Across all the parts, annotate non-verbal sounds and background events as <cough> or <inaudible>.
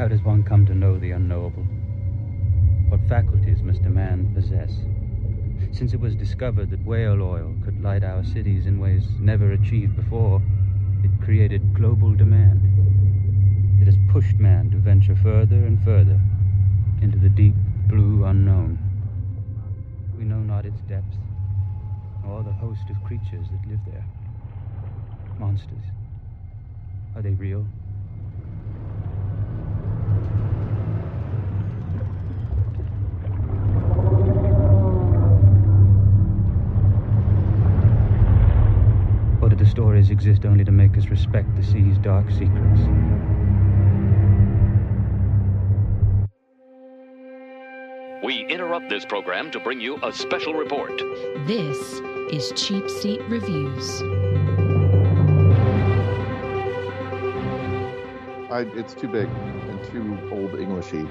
How does one come to know the unknowable? What faculties must a man possess? Since it was discovered that whale oil could light our cities in ways never achieved before, it created global demand. It has pushed man to venture further and further into the deep blue unknown. We know not its depth, nor the host of creatures that live there. Monsters. Are they real? Or do the stories exist only to make us respect the sea's dark secrets? We interrupt this program to bring you a special report. This is Cheap Seat Reviews. I, it's too big and too old Englishy.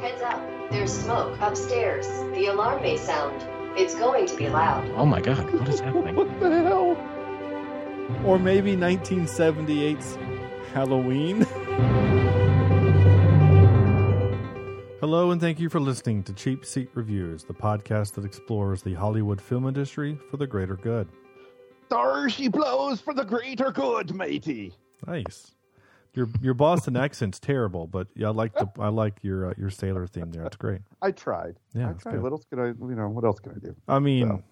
Heads up. There's smoke upstairs. The alarm may sound. It's going to be loud. Oh my god, what is happening? What the hell? Or maybe 1978's Halloween. Hello, and thank you for listening to Cheap Seat Reviews, the podcast that explores the Hollywood film industry for the greater good. There she blows for the greater good, matey. Nice. Your your Boston accent's terrible, but yeah, I like the I like your uh, your sailor theme there. It's great. I tried. Yeah, I tried. good. What else could I? You know, what else can I do? I mean, So.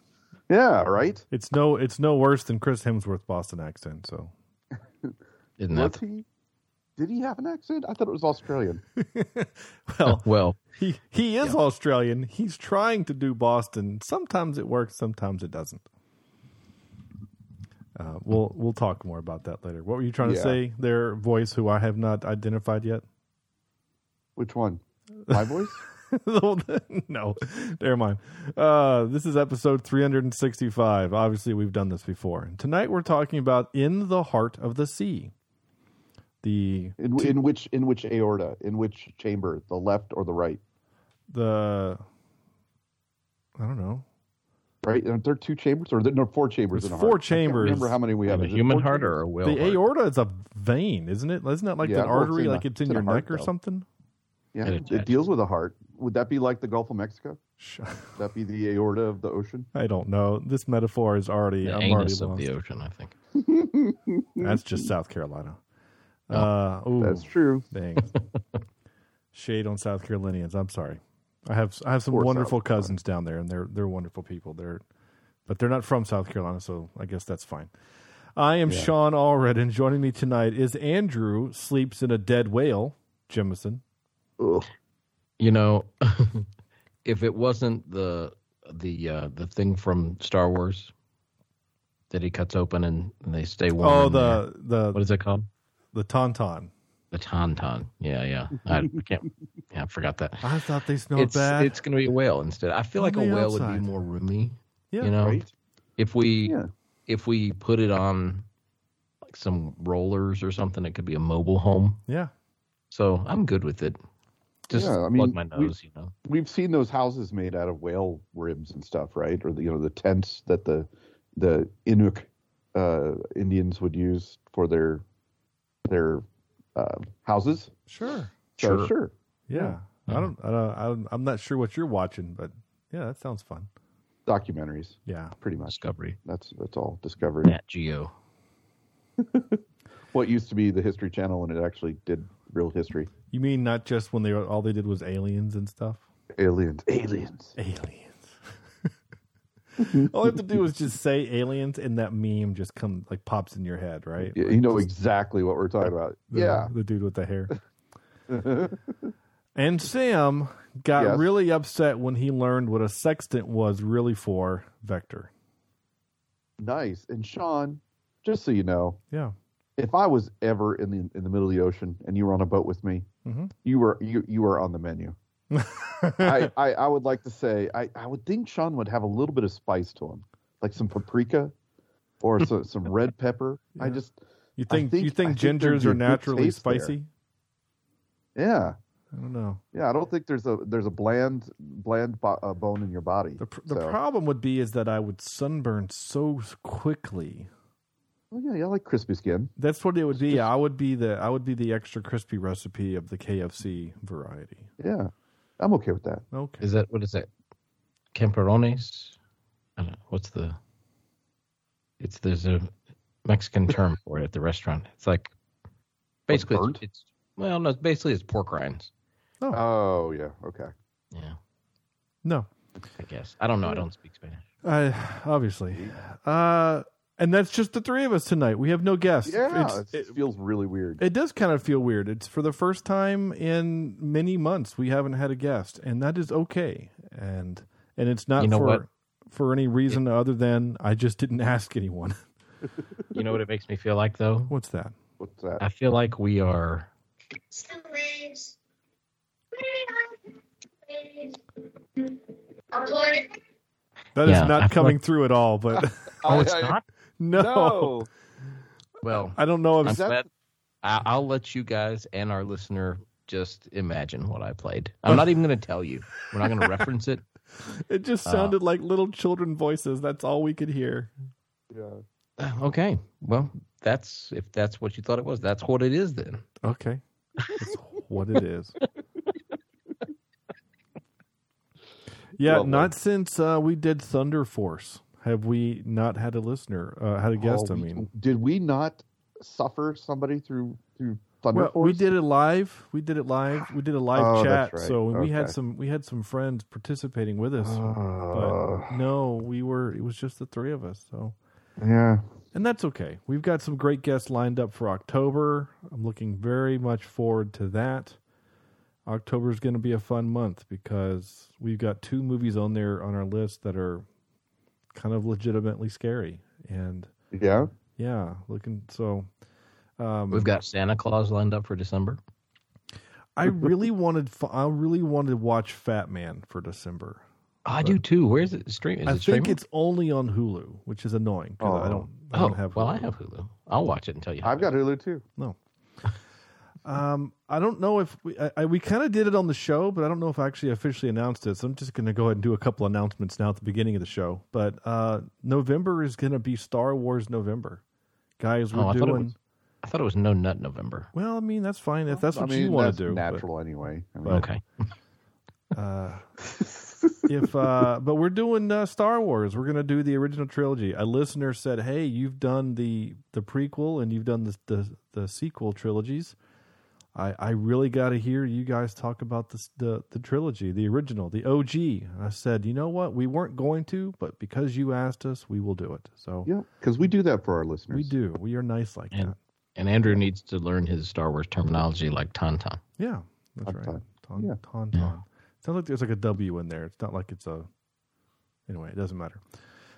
Yeah, right. it's no it's no worse than Chris Hemsworth Boston accent. So Isn't Was that? he? Did he have an accent? I thought it was Australian. <laughs> well, <laughs> Well, he he is Australian. He's trying to do Boston. Sometimes it works, sometimes it doesn't. Uh, we'll we'll talk more about that later. What were you trying to say there, voice who I have not identified yet? Which one? My voice? <laughs> <laughs> no, never mind. Uh, this is episode 365. Obviously, we've done this before. Tonight we're talking about In the Heart of the Sea. The In, in which in which aorta? In which chamber? The left or the right? the I don't know. Right? Aren't there two chambers or there, no four chambers? There's in a four heart? I can't chambers. remember how many we have. a Is it human heart chambers? or a whale the heart? aorta is a vein, isn't it? Isn't that like Yeah, an well, it's artery, in like the- it's in it's in your the heart, neck or though. something? Yeah, And it, deals with the heart. Would that be like the Gulf of Mexico? Sh- Would that be the aorta of the ocean? I don't know. This metaphor is already. The I'm already anus of lost. the ocean, I think. <laughs> That's just South Carolina. Uh, ooh, That's true. Dang. <laughs> Shade on South Carolinians. I'm sorry. I have I have some Poor wonderful South Carolina. cousins down there, and they're they're wonderful people. They're, but they're not from South Carolina, so I guess that's fine. I am Sean Allred, and joining me tonight is Andrew. Sleeps in a dead whale, Jemison. Ugh. You know, <laughs> if it wasn't the the uh, the thing from Star Wars that he cuts open and, and they stay warm. Oh, in there. the the what is it called? the tauntaun. The tauntaun. Yeah, yeah. I, I can't. Yeah, I forgot that. I thought they smelled It's bad. it's going to be a whale instead. I feel On like a the whale would be more roomy. yeah, you know, Right? if we Yeah. if we put it on like some rollers or something, it could be a mobile home. yeah. So I'm good with it. Just Yeah, I plug mean, my we- nose, you know. We've seen those houses made out of whale ribs and stuff, right? Or the you know the tents that the the Inuk uh, Indians would use for their their uh, houses. Sure. So Sure. sure. Yeah. I don't. I don't. I'm- I'm not sure what you're watching, but yeah, that sounds fun. documentaries, Yeah. pretty much. Discovery. That's that's all Discovery. Nat Geo. <laughs> What used to be the History Channel and it actually did real history. You mean not just when they were, all they did was aliens and stuff? Aliens, aliens. Aliens. <laughs> all you have to do is just say aliens, and that meme just come like pops in your head, right? You, Like, you know just exactly what we're talking about. the, yeah. the dude with the hair. <laughs> and Sam got Yes. really upset when he learned what a sextant was really for. Vector. Nice. And Sean, just so you know, Yeah. If I was ever in the in the middle of the ocean and you were on a boat with me, Mhm. you were you you were on the menu. <laughs> I, I I would like to say I I would think Sean would have a little bit of spice to him, like some paprika or some <laughs> some red pepper. I just You think, think- you think think gingers are naturally taste there. spicy? yeah I don't know. yeah. I don't think there's a there's a bland bland bo- uh, bone in your body. The pr- the problem would be is that I would sunburn so quickly Oh yeah, yeah, I like crispy skin. That's what it would be. I would be the I would be the extra crispy recipe of the KFC variety. Yeah, I'm okay with that. Okay. Is that what is that? Camperones? I don't know. What's the? It's there's a Mexican term for it at the restaurant. It's like basically it's, it's well no basically it's pork rinds. Oh yeah, okay. Yeah, No. I guess I don't know. I don't speak Spanish. I obviously. Uh and that's just the three of us tonight. We have no guests. Yeah, It's- it's- it, it feels really weird. it does kind of feel weird. It's for the first time in many months we haven't had a guest, and that is okay. And and it's not You know for what? for any reason other than I just didn't ask anyone. <laughs> You know what it makes me feel like though? What's that? What's that? I feel like we are. That is Yeah, I not coming like- through at all. But <laughs> Oh, it's <laughs> I- I- not. No, No. Well, I don't know if I'm that- glad. I- I'll let you guys and our listener just imagine what I played. I'm not even going to tell you. We're not going to reference it. <laughs> it just Uh, sounded like little children voices. That's all we could hear. Yeah. Uh, <sighs> Okay. Well, that's if that's what you thought it was. That's what it is then. Okay, that's what it is. <laughs> Yeah, Lovely. not since uh, we did Thunder Force have we not had a listener, uh, had a guest. Oh, I mean, did we not suffer somebody through through Thunder well, Force? we did it live. We did it live. We did a live Oh, chat. right. So we had some we had some friends participating with us, Uh, but no, we were. It was just the three of us. So yeah. And that's okay. We've got some great guests lined up for October. I'm looking very much forward to that. October is going to be a fun month because we've got two movies on there on our list that are kind of legitimately scary. And Yeah. yeah, looking so. Um, We've got Santa Claus lined up for December. I really <laughs> wanted. I really wanted to watch Fat Man for December. Oh, I do too. Where's it stream? Is I it think streaming? it's only on Hulu, which is annoying because I Oh. don't. I Oh, don't have. well, I have Hulu. I'll watch it and tell you. I've got is. Hulu too. No. <laughs> Um, I don't know if we, I, I, we kind of did it on the show, but I don't know if I actually officially announced it. So I'm just going to go ahead and do a couple announcements now at the beginning of the show. But uh, November is going to be Star Wars November, guys. We're Oh, I thought it doing was. I thought it was No Nut November. well. I mean, that's fine if that's I what mean, you want to do. but- natural anyway. I mean, Okay. <laughs> Uh, if uh, but we're doing uh, Star Wars. We're gonna do the original trilogy. A listener said, "Hey, you've done the the prequel and you've done the the, the sequel trilogies. I I really got to hear you guys talk about this the the trilogy, the original, the OG." I said, "You know what? We weren't going to, but because you asked us, we will do it." So Yeah, because we do that for our listeners. we do. We are nice like And that. and Andrew needs to learn his Star Wars terminology like Tauntaun. Yeah, that's Tauntaun. right. Taun, Yeah. tauntaun. Yeah. Sounds like there's like a W in there. It's not like it's a. Anyway, it doesn't matter.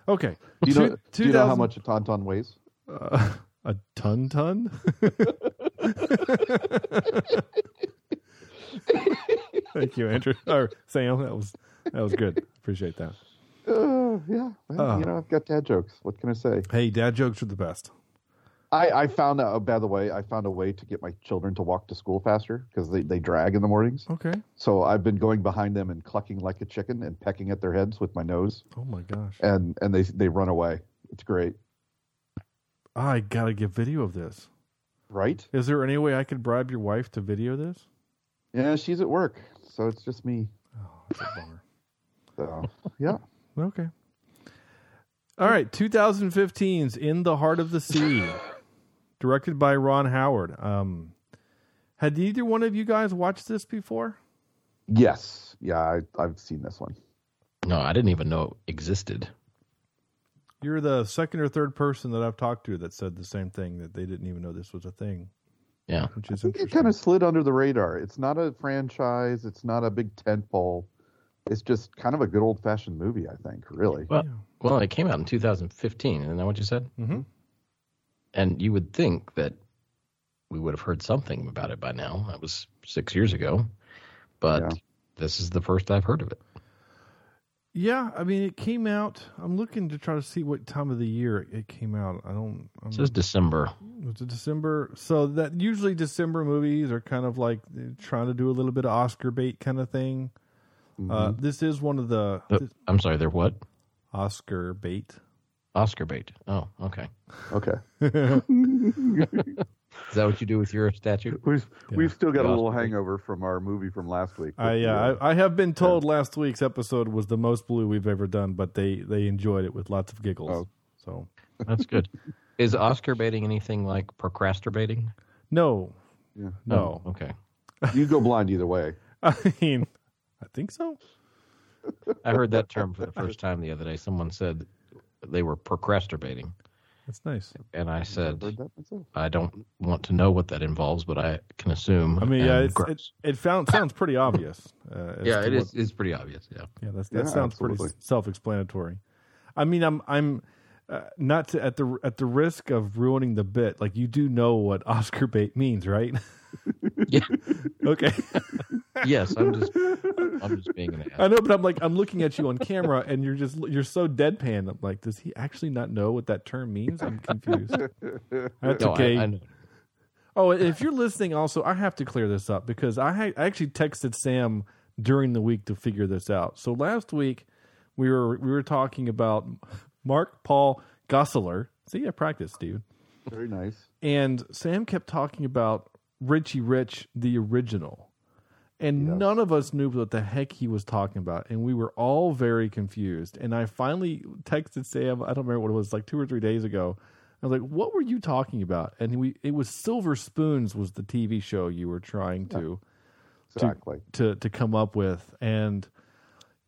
Okay. Do you know? Two- do you know how much a tauntaun weighs? Uh, <laughs> a ton ton? <laughs> <laughs> Thank you, Andrew. Or Sam, that was that was good. Appreciate that. Uh, yeah. Well, Oh. You know, I've got dad jokes. What can I say? Hey, dad jokes are the best. I, I found out. By the way, I found a way to get my children to walk to school faster because they, they drag in the mornings. Okay. So I've been going behind them and clucking like a chicken and pecking at their heads with my nose, Oh my gosh. and and they they run away. It's great, I gotta get video of this. Right? Is there any way I could bribe your wife to video this? Yeah, she's at work, so it's just me. Oh, that's a bummer. <laughs> So yeah, Okay. All right, 2015's In the Heart of the Sea, directed by Ron Howard. Um, had either one of you guys watched this before? yes, yeah, I, I've seen this one. No, I didn't even know it existed. You're the second or third person that I've talked to that said the same thing that they didn't even know this was a thing, Yeah. which I is think it kind of slid under the radar. It's not a franchise. It's not a big tentpole. It's just kind of a good old fashioned movie. I think, really. Well, Yeah. well, it came out in 2015. Isn't that what you said? Mhm. And you would think that we would have heard something about it by now. That was six years ago, but Yeah. this is the first I've heard of it. Yeah, I mean, it came out. I'm looking to try to see what time of the year it came out. I don't. I'm, It says December. It's it December? So that usually December movies are kind of like trying to do a little bit of Oscar bait kind of thing. Uh, Mhm. this is one of the Uh, I'm sorry, they're what? Oscar bait. Oscar bait. Oh, okay. Okay, <laughs> <laughs> Is that what you do with your statue? we've we've still got a little hangover from our movie from last week. I, yeah, I, I have been told last week's episode was the most blue we've ever done, but they they enjoyed it with lots of giggles. Oh. So That's good. Is Oscar baiting anything like procrastinating? no, Yeah. no. Oh, okay. <laughs> you go blind either way. I mean, I think so. I heard that term for the first time the other day. Someone said they were procrastinating, That's nice. and I said heard that myself. I don't want to know what that involves, but I can assume. I mean, yeah, it's, it, it found sounds pretty obvious. Uh, yeah, to it what- is. It's pretty obvious. Yeah. Yeah, that's, that Yeah, sounds pretty self-explanatory. I mean, I'm I'm uh, not to, at the at the risk of ruining the bit. Like you do know what <laughs> Oscar bait means, right? <laughs> Yeah. okay, <laughs> yes, I'm just. I'm just being an <laughs> ass. I know, but I'm like I'm looking at you on camera, and you're just you're so deadpan. I'm like, does he actually not know what that term means? I'm confused. That's No, okay. I know. Oh, if you're listening, also, I have to clear this up because I, ha- I actually texted Sam during the week to figure this out. So last week we were we were talking about Mark Paul Gosselaar. See, I practiced, dude. Very nice. And Sam kept talking about Richie Rich, the original. And none of us knew what the heck he was talking about. And we were all very confused. And I finally texted Sam, I don't remember what it was, like two or three days ago. I was like, what were you talking about? And we it was Silver Spoons was the TV show you were trying to Exactly. to to come up with. And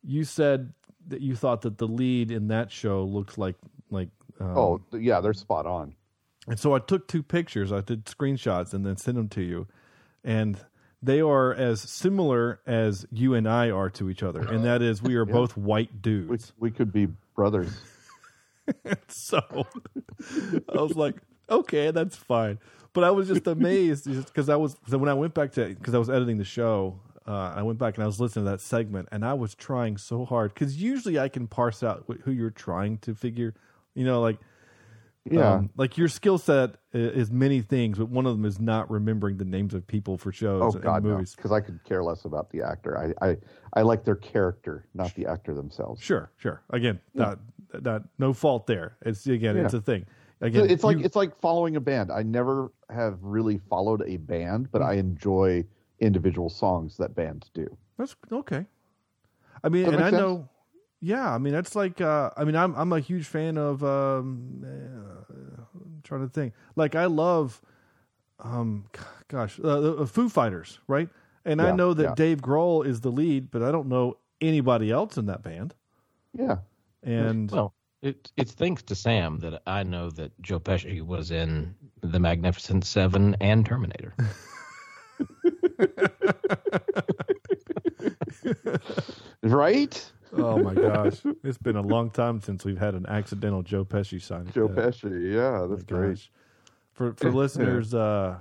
you said that you thought that the lead in that show looked like like um, oh, yeah, they're spot on. And so I took two pictures, I did screenshots and then sent them to you. And they are as similar as you and I are to each other. And that is we are <laughs> both white dudes. we could be brothers. <laughs> So I was like, okay, that's fine. But I was just amazed because I was so when I went back to because I was editing the show, uh, I went back and I was listening to that segment, and I was trying so hard because usually I can parse out who you're trying to figure, you know, like Yeah. um, like your skill set is many things, but one of them is not remembering the names of people for shows oh and God, no. movies. Because I could care less about the actor. I, I, I like their character, not the actor themselves. Sure, sure. Again, not, not no fault there. It's again, it's a thing. Again, it's like you- it's like following a band. I never have really followed a band, but I enjoy individual songs that bands do. That's okay. I mean, Does and I make know, yeah. I mean, that's like, uh, I mean, I'm I'm a huge fan of. Um, uh, I'm trying to think. Like, I love, um, gosh, uh, the uh, Foo Fighters, right? And I know that yeah. Dave Grohl is the lead, but I don't know anybody else in that band. Yeah. And Well, it, it's thanks to Sam that I know that Joe Pesci was in The Magnificent Seven and Terminator. <laughs> Right? Oh my gosh, it's been a long time since we've had an accidental Joe Pesci sign. Joe Uh, Pesci. Yeah, Oh that's my great. For for <laughs> listeners uh,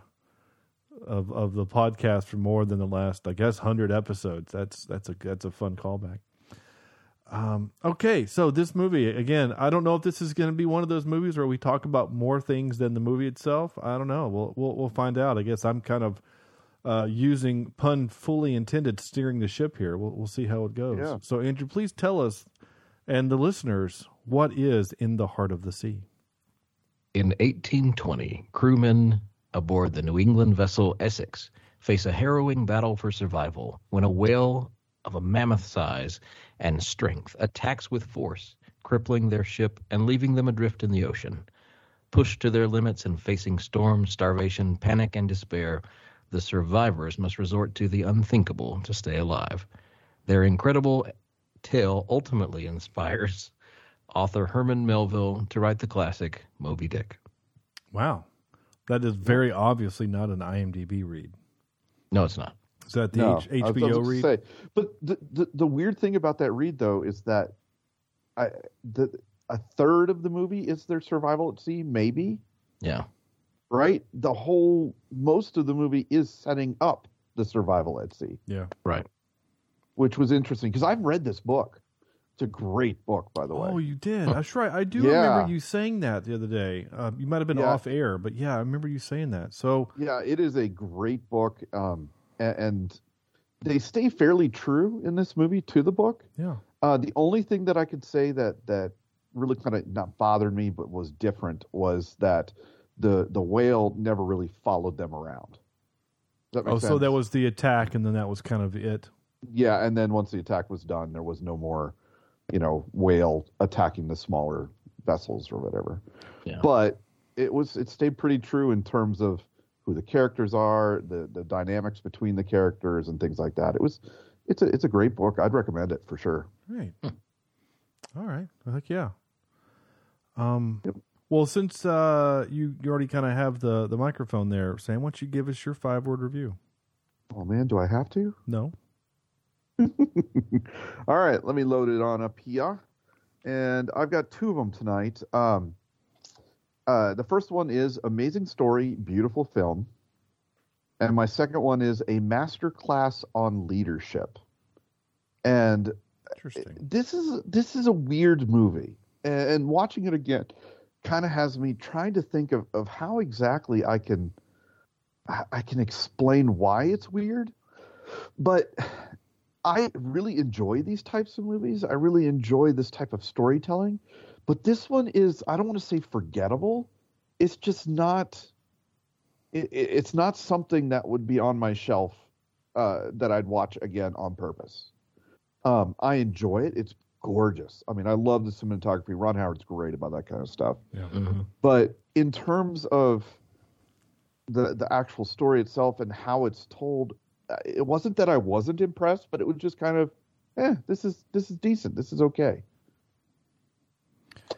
of of the podcast for more than the last, I guess, hundred episodes. That's that's a that's a fun callback. Um, okay, so this movie again, I don't know if this is going to be one of those movies where we talk about more things than the movie itself. I don't know. We'll we'll, we'll find out. I guess I'm kind of uh, using pun fully intended, steering the ship here. We'll we'll see how it goes. Yeah. So Andrew, please tell us and the listeners what is in the heart of the sea. In 1820, crewmen aboard the New England vessel Essex face a harrowing battle for survival when a whale of a mammoth size and strength attacks with force, crippling their ship and leaving them adrift in the ocean. Pushed to their limits and facing storm, starvation, panic, and despair, the survivors must resort to the unthinkable to stay alive. Their incredible tale ultimately inspires author Herman Melville to write the classic Moby Dick. Wow. That is very obviously not an IMDb read. No, it's not. Is that the No, H- I was- I was HBO gonna read? say- but the, the the weird thing about that read though is that I the a third of the movie is their survival at sea, maybe Yeah. Right. The whole most of the movie is setting up the survival at sea, Yeah. Right. which was interesting because I've read this book. It's a great book, by the way. Oh, you did. That's right. I do Yeah. remember you saying that the other day. Uh, you might have been Yeah. off air, but yeah, I remember you saying that. So, Yeah, it is a great book, um, a- and they stay fairly true in this movie to the book. yeah. Uh, the only thing that I could say that that really kind of not bothered me, but was different was that the the whale never really followed them around. Does that make Oh, so that was the attack, and then that was kind of it. yeah, and then once the attack was done, there was no more, you know, whale attacking the smaller vessels or whatever. Yeah. But it was it stayed pretty true in terms of who the characters are, the the dynamics between the characters and things like that. It was it's a it's a great book. I'd recommend it for sure. Right. All right. Heck yeah. Um. Well, since uh, you you already kind of have the the microphone there, Sam, why don't you give us your five word review? Oh man, do I have to? No. <laughs> All right, let me load it on up here. And I've got two of them tonight. Um, uh, the first one is Amazing Story, Beautiful Film. And my second one is A Master Class on Leadership. And Interesting. this is this is a weird movie. And, and watching it again kind of has me trying to think of, of how exactly I can I can explain why it's weird. But I really enjoy these types of movies. I really enjoy this type of storytelling. But this one is, I don't want to say forgettable. It's just not, it, it- it's not something that would be on my shelf uh, that I'd watch again on purpose. Um, I enjoy it. It's gorgeous. I mean, I love the cinematography. Ron Howard's great about that kind of stuff. Yeah. Mhm. But in terms of the the actual story itself and how it's told, uh, it wasn't that I wasn't impressed, but it was just kind of, eh, this is this is decent. This is okay.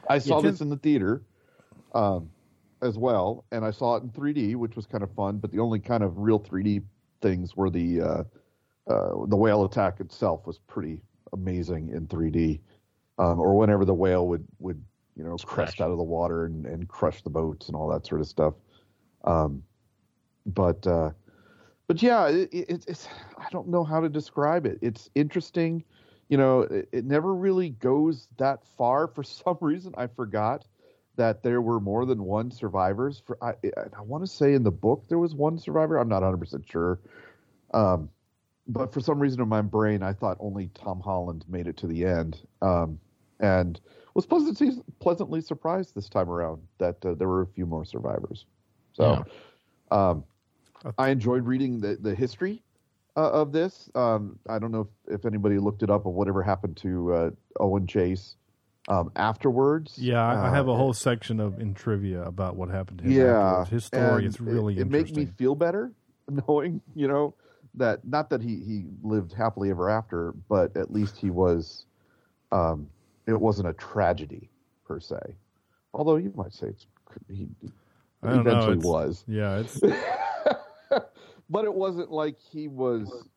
I saw can- this in the theater, um, as well, and I saw it in 3D, which was kind of fun. But the only kind of real 3D things were the uh, uh, the whale attack itself was pretty amazing in 3D, um, or whenever the whale would would you know crest Crash. out of the water and, and crush the boats and all that sort of stuff. Um, but uh, but yeah, it, it, it's I don't know how to describe it. It's interesting, you know. It, it never really goes that far <laughs> for some reason. I forgot that there were more than one survivors. For I I want to say in the book there was one survivor. I'm not 100 percent sure. Um, but for some reason in my brain, I thought only Tom Holland made it to the end, um, and was pleasantly pleasantly surprised this time around that uh, there were a few more survivors. So, um, I enjoyed reading the the history uh, of this. Um, I don't know if, if anybody looked it up of whatever happened to uh, Owen Chase um, afterwards. Yeah, I, I have a Uh, whole section of in trivia about what happened to him. yeah, afterwards. his story and is really it, it makes me feel better <laughs> knowing, you know, that not that he he lived happily ever after, but at least he was, um, it wasn't a tragedy per se. Although you might say it's he eventually was, yeah, it's <laughs> but it wasn't like he was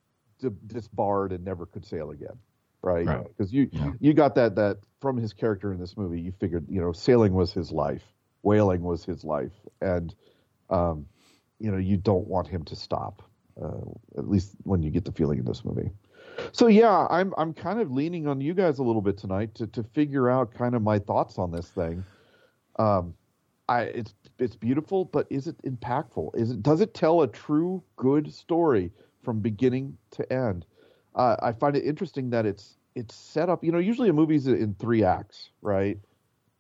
di- disbarred and never could sail again, right? Right. Because you Yeah. you got that that from his character in this movie. You figured you know sailing was his life, whaling was his life, and um, you know you don't want him to stop. Uh, at least when you get the feeling in this movie. So yeah, I'm I'm kind of leaning on you guys a little bit tonight to to figure out kind of my thoughts on this thing. Um, I it's it's beautiful, but is it impactful? Is it does it tell a true good story from beginning to end? Uh, I find it interesting that it's it's set up. You know, usually a movie's in three acts, right?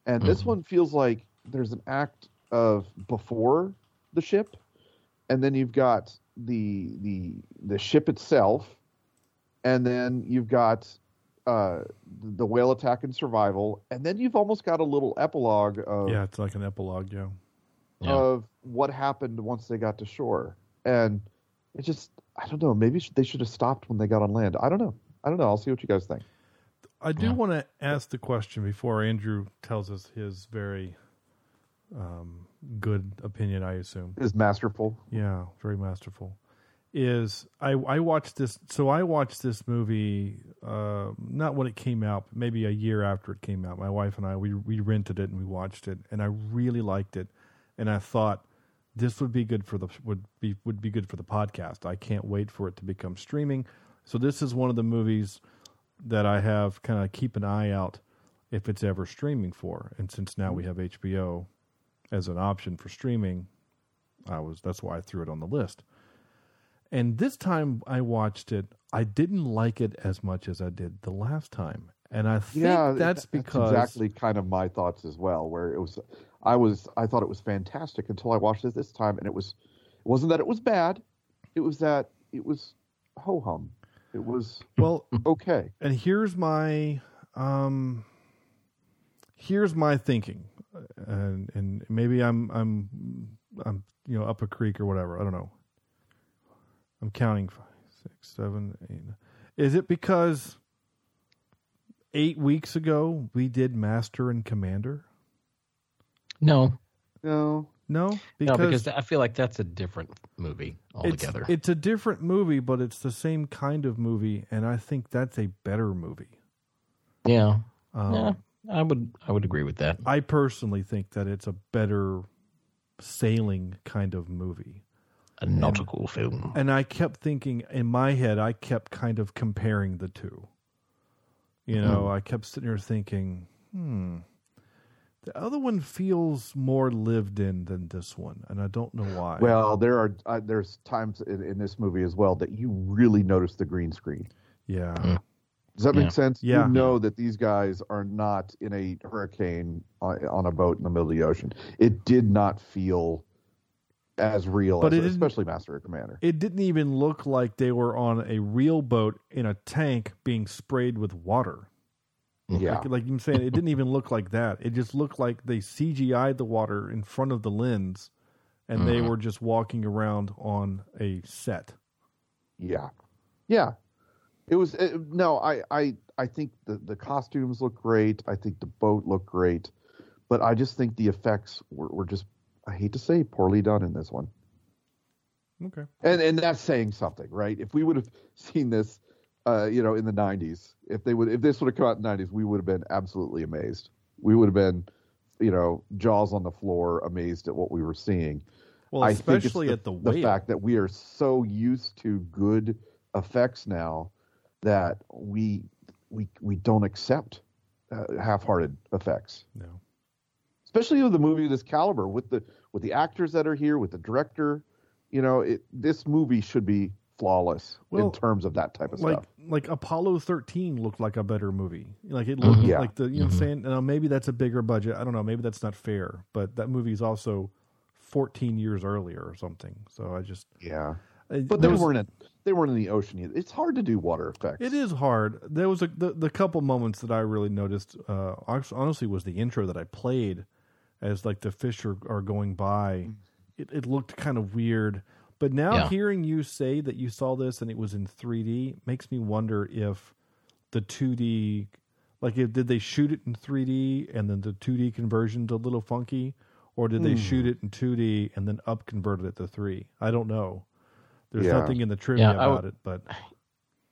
And this Mhm. one feels like there's an act of before the ship, and then you've got the the the ship itself, and then you've got uh, the whale attack and survival, and then you've almost got a little epilogue of yeah, it's like an epilogue. Yeah, Yeah. of what happened once they got to shore, and it just I don't know. Maybe they should have stopped when they got on land. I don't know. I don't know. I'll see what you guys think. I do Yeah. want to ask the question before Andrew tells us his very um, good opinion. I assume. Is masterful. Yeah, very masterful. Is I I watched this so I watched this movie uh, not when it came out, but maybe a year after it came out. My wife and I we we rented it and we watched it, and I really liked it, and I thought this would be good for the would be would be good for the podcast. I can't wait for it to become streaming. So this is one of the movies that I have kind of keep an eye out if it's ever streaming for. And since now we have HBO as an option for streaming, I was that's why I threw it on the list. And this time I watched it, I didn't like it as much as I did the last time. And I think yeah, that's because exactly kind of my thoughts as well. Where it was, I was, I thought it was fantastic until I watched it this time, and it was, it wasn't that it was bad, it was that it was ho hum. It was well, okay. and here's my um here's my thinking and and maybe i'm i'm i'm you know up a creek or whatever. I don't know. I'm counting five six seven eight nine. is it because eight weeks ago we did master and commander? No, No, no? No, because I feel like that's a different movie it's, altogether. it's a different movie but it's the same kind of movie and i think that's a better movie. Yeah, um, yeah, I would I would agree with that. I personally think that it's a better sailing kind of movie. A nautical film. And I kept thinking in my head, I kept kind of comparing the two. You know, I kept sitting there thinking, hmm, the other one feels more lived in than this one, and I don't know why. well, there are uh, there's times in, in this movie as well that you really notice the green screen. yeah, Mm. Does that Yeah. make sense? Yeah. You know that these guys are not in a hurricane on, on a boat in the middle of the ocean. It did not feel as real, But as, especially Master and Commander. it didn't even look like they were on a real boat in a tank being sprayed with water. yeah, Like, like I'm saying, it didn't even look like that. It just looked like they CGI'd the water in front of the lens, and they Mhm. were just walking around on a set. yeah, yeah. It was it, no. I I I think the the costumes look great. I think the boat looked great, but I just think the effects were, were just I hate to say poorly done in this one. Okay. And and that's saying something, right? If we would have <laughs> seen this, uh, you know, in the '90s, if they would, if this would have come out in the '90s, we would have been absolutely amazed. We would have been, you know, jaws on the floor, amazed at what we were seeing. Well, I especially at the the fact that we are so used to good effects now that we we we don't accept uh, half-hearted effects no. especially with a movie of this caliber with the with the actors that are here with the director you know it this movie should be flawless Well, in terms of that type of Like stuff like Apollo 13 looked like a better movie. Like it looked Yeah. like the you know what Mhm. I'm saying. Now maybe that's a bigger budget. I don't know. Maybe that's not fair. But that movie is also 14 years earlier or something. So I just yeah I- Uh, but they was- weren't in, they weren't in the ocean either. it's hard to do water effects It is hard. There was a the, the couple moments that I really noticed. Uh, honestly, was the intro that I played as like the fish are, are going by. Mm. It, it looked kind of weird, but now Yeah. hearing you say that you saw this and it was in 3D makes me wonder if the 2D, like, if did they shoot it in 3D and then the 2D conversion's a little funky, or did they hmm. shoot it in 2D and then up converted it to 3? I don't know. There's Yeah. nothing in the trivia Yeah, about w- it, but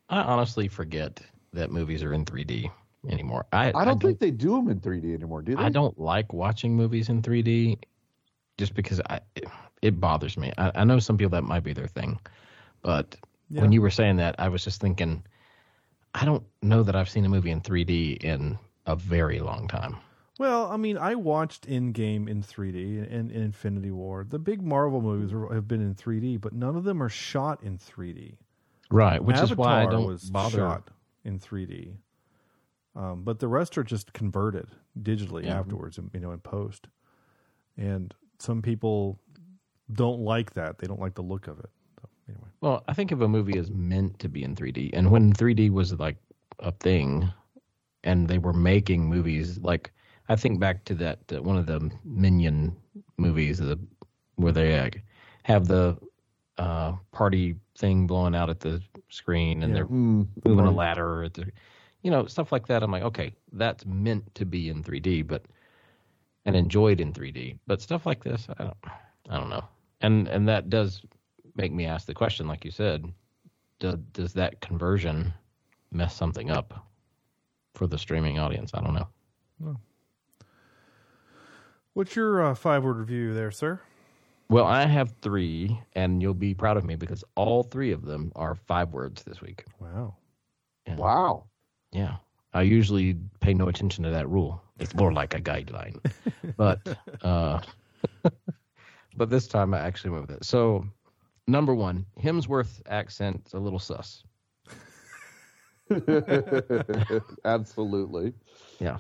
I honestly forget that movies are in 3D anymore. I i don't think they do them in 3d anymore do they I don't like watching movies in 3D just because I it, it bothers me. I, I know some people that might be their thing, but Yeah. when you were saying that, I was just thinking, I don't know that I've seen a movie in 3D in a very long time. Well, I mean, I watched Endgame in 3D and, and Infinity War. The big Marvel movies are, have been in 3D, but none of them are shot in 3D. Right, which Avatar is why I don't was bother. shot in 3D, um, but the rest are just converted digitally Yeah. afterwards, you know, in post. And some people don't like that; they don't like the look of it. So, anyway, Well, I think if a movie is meant to be in 3D, and when 3D was like a thing, and they were making movies, like I think back to that uh, one of the Minion movies, the where they uh, have the uh, party thing blowing out at the screen, and Yeah. they're Mm, moving a ladder, at the, you know, stuff like that. I'm like, okay, that's meant to be in 3D, but and enjoyed in 3D. But stuff like this, I don't, I don't know. And and that does make me ask the question, like you said, does does that conversion mess something up for the streaming audience? I don't know. What's your uh, five-word review there, sir? Well, I have three, and you'll be proud of me because all three of them are five words this week. Wow. Yeah. wow Yeah. I usually pay no attention to that rule. It's more like a guideline. <laughs> but uh <laughs> but this time I actually went with it. So number one, Hemsworth accent's a little sus. <laughs> Absolutely. Yeah.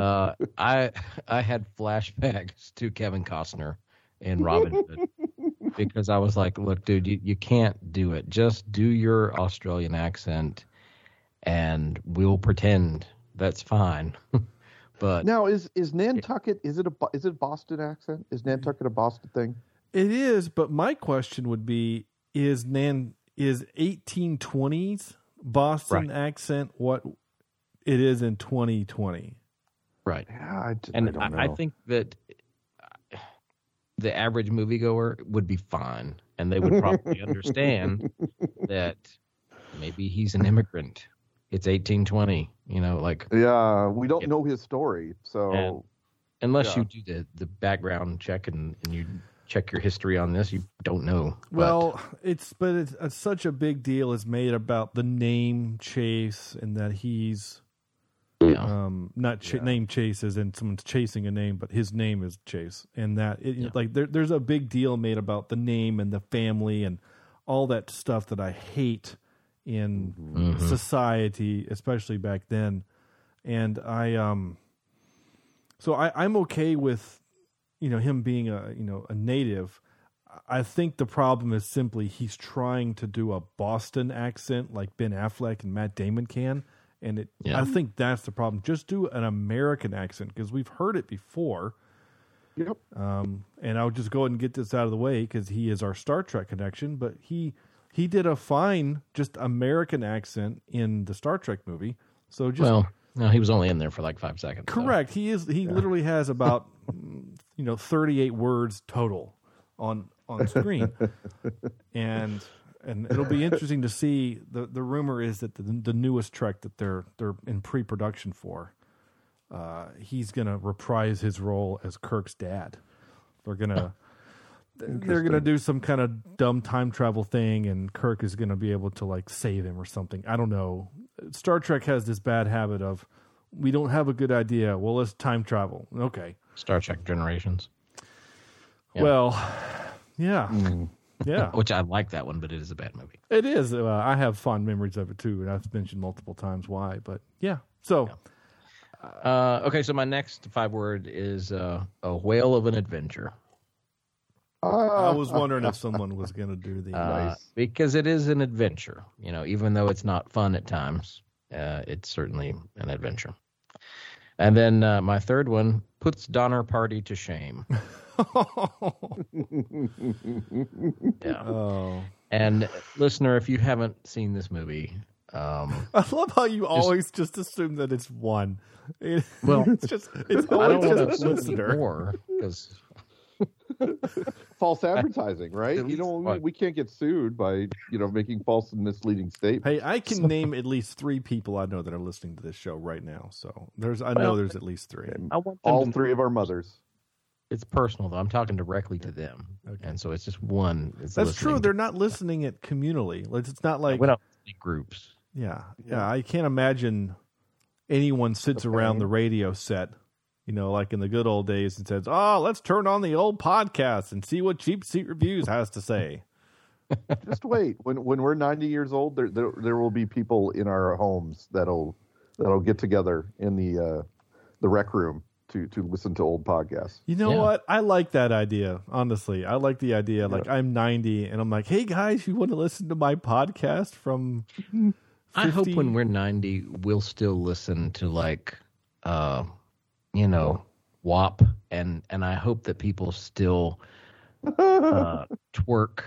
Uh, I I had flashbacks to Kevin Costner in Robin Hood <laughs> because I was like, look, dude, you, you can't do it. Just do your Australian accent and we'll pretend that's fine. <laughs> but Now, is is Nantucket? Is it a is it Boston accent? Is Nantucket a Boston thing? It is, but my question would be: Is Nan is 1820s Boston Right. accent what it is in 2020? Right. Yeah, I, d- And I don't I, I think that uh, the average moviegoer would be fine, and they would probably <laughs> understand that maybe he's an immigrant. It's 1820, you know, like Yeah, we don't Yeah. know his story, so And- unless Yeah. you do the, the background check and, and you check your history on this, you don't know. But, Well, it's but it's, it's such a big deal is made about the name Chase and that he's yeah, um not ch- Yeah. name Chase as in someone's chasing a name, but his name is Chase, and that it, Yeah. like there, there's a big deal made about the name and the family and all that stuff that I hate in Mhm. society, especially back then. And I um, so I I'm okay with you know him being a you know a native. I think the problem is simply he's trying to do a Boston accent like Ben Affleck and Matt Damon can, and it. Yeah. I think that's the problem. Just do an American accent because we've heard it before. yep. Um, and I'll just go ahead and get this out of the way because he is our Star Trek connection. But he he did a fine just American accent in the Star Trek movie. So just well, no, he was only in there for like five seconds. so- correct. He is he literally has <laughs> about you know thirty eight words total on on screen, <laughs> and and <laughs> it'll be interesting to see. the The rumor is that the the newest Trek that they're they're in pre production for, uh, he's gonna reprise his role as Kirk's dad. They're gonna. They're gonna do some kind of dumb time travel thing, and Kirk is gonna be able to like save him or something. I don't know. Star Trek has this bad habit of we don't have a good idea. Well, let's time travel. Okay. Star Trek Generations, Yeah. Well, <sighs> yeah, yeah, <laughs> which I like that one, but it is a bad movie. it is. Uh, I have fond memories of it too, and I've mentioned multiple times why. But yeah, so Uh, okay, so my next five word is uh, a whale of an adventure. I was wondering if someone was going to do the. <laughs> Uh, Nice. because it is an adventure. You know, even though it's not fun at times, uh, it's certainly an adventure. And then uh, my third one puts Donner Party to shame. <laughs> Yeah. oh, And listener, if you haven't seen this movie, um, <laughs> I love how you always just assume that it's one. It- <laughs> Well, it's just it's always just listener. more because <laughs> false advertising, right? At You know, we, we can't get sued by you know making false and misleading statements. Hey, I can name at least three people I know that are listening to this show right now. So there's, I know Well, there's at least three. I want All to- three of our mothers. It's personal though. I'm talking directly to them, Okay. and so it's just one. Is That's true. They're not listening it communally. It's not like we don't groups. Yeah, yeah. I can't imagine anyone sits around the radio set, you know, like in the good old days, and says, "Oh, let's turn on the old podcast and see what Cheap Seat Reviews has to say." <laughs> Just wait. When when we're ninety years old, there there, there will be people in our homes that'll that'll get together in the uh, the rec room to to listen to old podcasts. You know Yeah. what? I like that idea. Honestly, I like the idea. Like I'm 90, and I'm like, "Hey guys, you want to listen to my podcast from?" I hope when we're 90, we'll still listen to like, uh, you know, WAP, and and I hope that people still uh, <laughs> twerk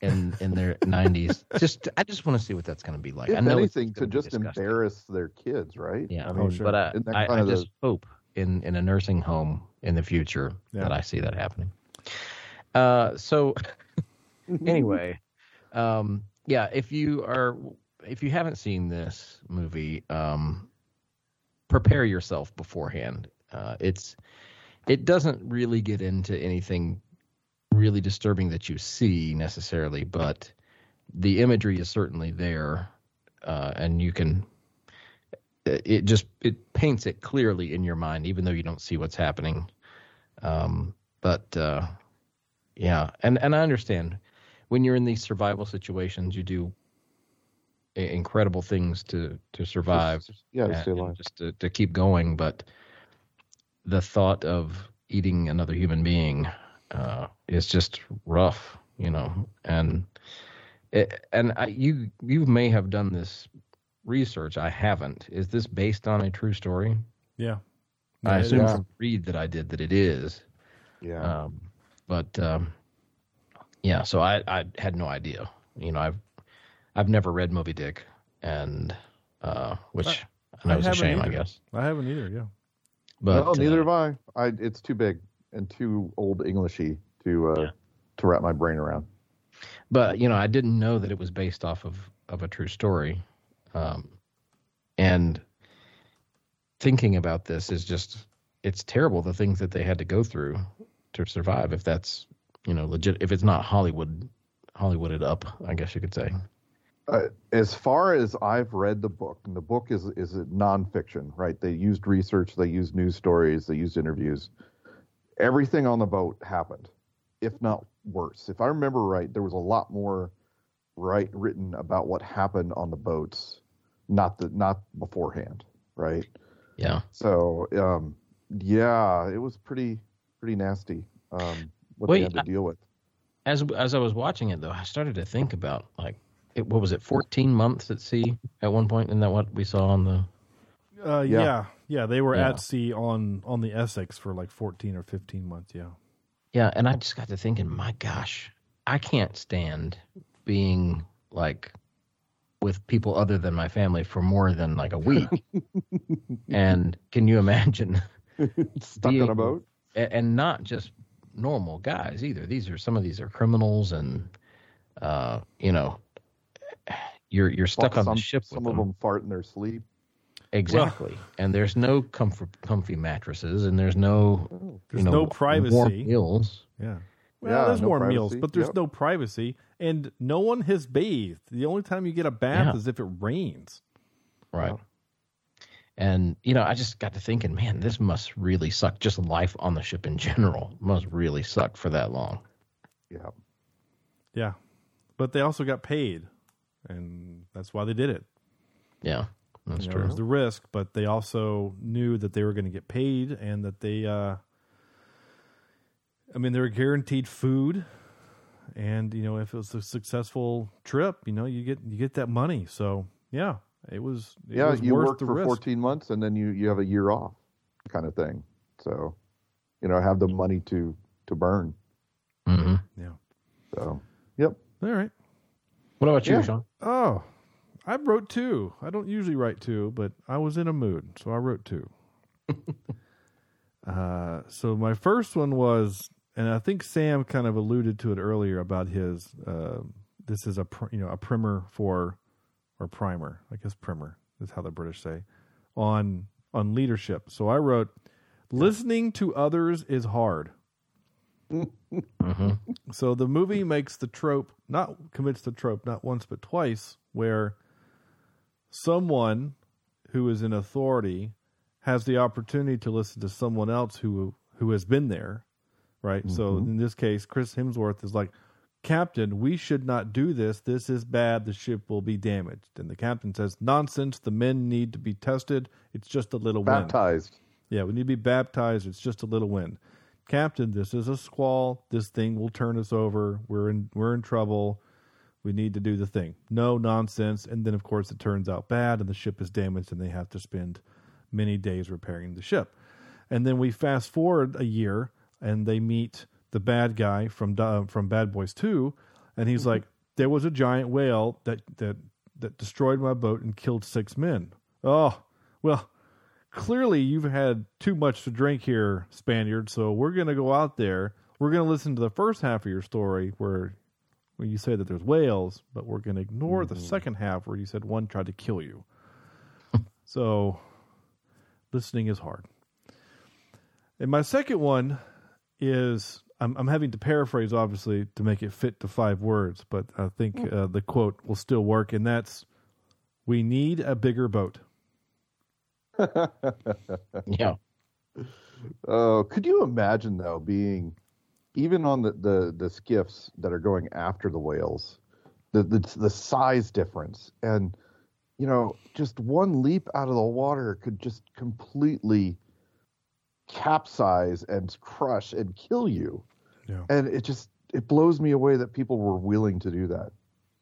in in their 90s. Just I just want to see what that's going to be like. I know anything, to just disgusting. embarrass their kids, right? Yeah, I Oh, mean, sure. but I I, I of the- just hope in in a nursing home in the future Yeah. that I see that happening. Uh, so <laughs> anyway, um, yeah, if you are if you haven't seen this movie, um, prepare yourself beforehand. Uh, it's it doesn't really get into anything really disturbing that you see necessarily, but the imagery is certainly there, uh, and you can. It just it paints it clearly in your mind, even though you don't see what's happening. Um, but uh, yeah, and and I understand when you're in these survival situations, you do incredible things to to survive. Just- yeah, to and- stay alive. just to, to keep going. But the thought of eating another human being uh, is just rough, you know. And it, and I, you you may have done this research. I haven't. Is this based on a true story? Yeah. I Yeah, it assume is. from read that I did that it is. Yeah. Um, but um, yeah, so I, I had no idea. You know, I've I've never read Moby Dick, and uh, which I, I know is a haven't shame, I guess. I haven't either. Yeah. But no, neither uh, have I. I. It's too big and too old Englishy to uh, Yeah. to wrap my brain around. but you know, I didn't know that it was based off of of a true story, um, and thinking about this is just it's terrible the things that they had to go through to survive. If that's you know legit, if it's not Hollywood Hollywooded up, I guess you could say. Uh, as far as I've read the book, and the book is is a nonfiction, right? They used research, they used news stories, they used interviews. Everything on the boat happened, if not worse. If I remember right, there was a lot more right written about what happened on the boats, not the not beforehand, right? Yeah. So, um, yeah, it was pretty pretty nasty. Um, what Wait, they had to I- deal with. as as I was watching it though, I started to think about like it, what was it, fourteen months at sea at one point? Isn't that what we saw on the? Uh, Yeah. yeah. yeah. They were Yeah. at sea on on the Essex for like 14 or 15 months. Yeah. Yeah, and I just got to thinking, my gosh, I can't stand being like with people other than my family for more than like a week. <laughs> and can you imagine? <laughs> Stuck on a boat. and not just normal guys either. These are some of these are criminals, and uh, you know, you're you're stuck on some, the ship Some with of them. them fart in their sleep. Exactly. and there's no comfort, comfy mattresses, and there's no, There's you know, no warm privacy. meals. Yeah. Well, Yeah, there's no more meals, but there's Yep. no privacy, and no one has bathed. The only time you get a bath Yeah. is if it rains. Right. And you know, I just got to thinking, man, this must really suck. Just life on the ship in general <laughs> must really suck for that long. Yeah. Yeah, but they also got paid, and that's why they did it. Yeah, that's You know, true. It was the risk, but they also knew that they were going to get paid, and that they, uh, I mean, they were guaranteed food, and you know, if it was a successful trip, you know, you get you get that money. So yeah, it was. It yeah, was you worth work the for risk. 14 months and then you, you have a year off kind of thing. So, you know, have the money to, to burn. hmm Yeah. So, yep. All right. What about you, Yeah. Sean? Oh, I wrote two. I don't usually write two, but I was in a mood, so I wrote two. <laughs> uh, so my first one was, and I think Sam kind of alluded to it earlier about his. Uh, this is a pr- you know a primer for, or primer, I guess primer is how the British say, on on leadership. So I wrote, listening to others is hard. Hmm So the movie makes the trope, not commits the trope, not once but twice, where someone who is in authority has the opportunity to listen to someone else who who has been there, right? So in this case, Chris Hemsworth is like, Captain, we should not do this. This is bad. The ship will be damaged. And the captain says, Nonsense. The men need to be tested. It's just a little wind. Baptized. Yeah, we need to be baptized. It's just a little wind. Captain, this is a squall. This thing will turn us over. We're in we're in trouble. We need to do the thing. No nonsense. And then of course it turns out bad and the ship is damaged and they have to spend many days repairing the ship. And then we fast forward a year and they meet the bad guy from uh, from Bad Boys 2 and he's like there was a giant whale that that that destroyed my boat and killed six men. Oh, well, clearly you've had too much to drink here, Spaniard. So we're going to go out there. We're going to listen to the first half of your story where, where you say that there's whales, but we're going to ignore the second half where you said one tried to kill you. <laughs> so listening is hard. And my second one is I'm, I'm having to paraphrase, obviously, to make it fit to five words, but I think uh, the quote will still work, and that's We need a bigger boat. <laughs> Yeah. Oh, could you imagine though being even on the, the, the skiffs that are going after the whales, the, the the size difference and you know, just one leap out of the water could just completely capsize and crush and kill you. Yeah. And it just it blows me away that people were willing to do that.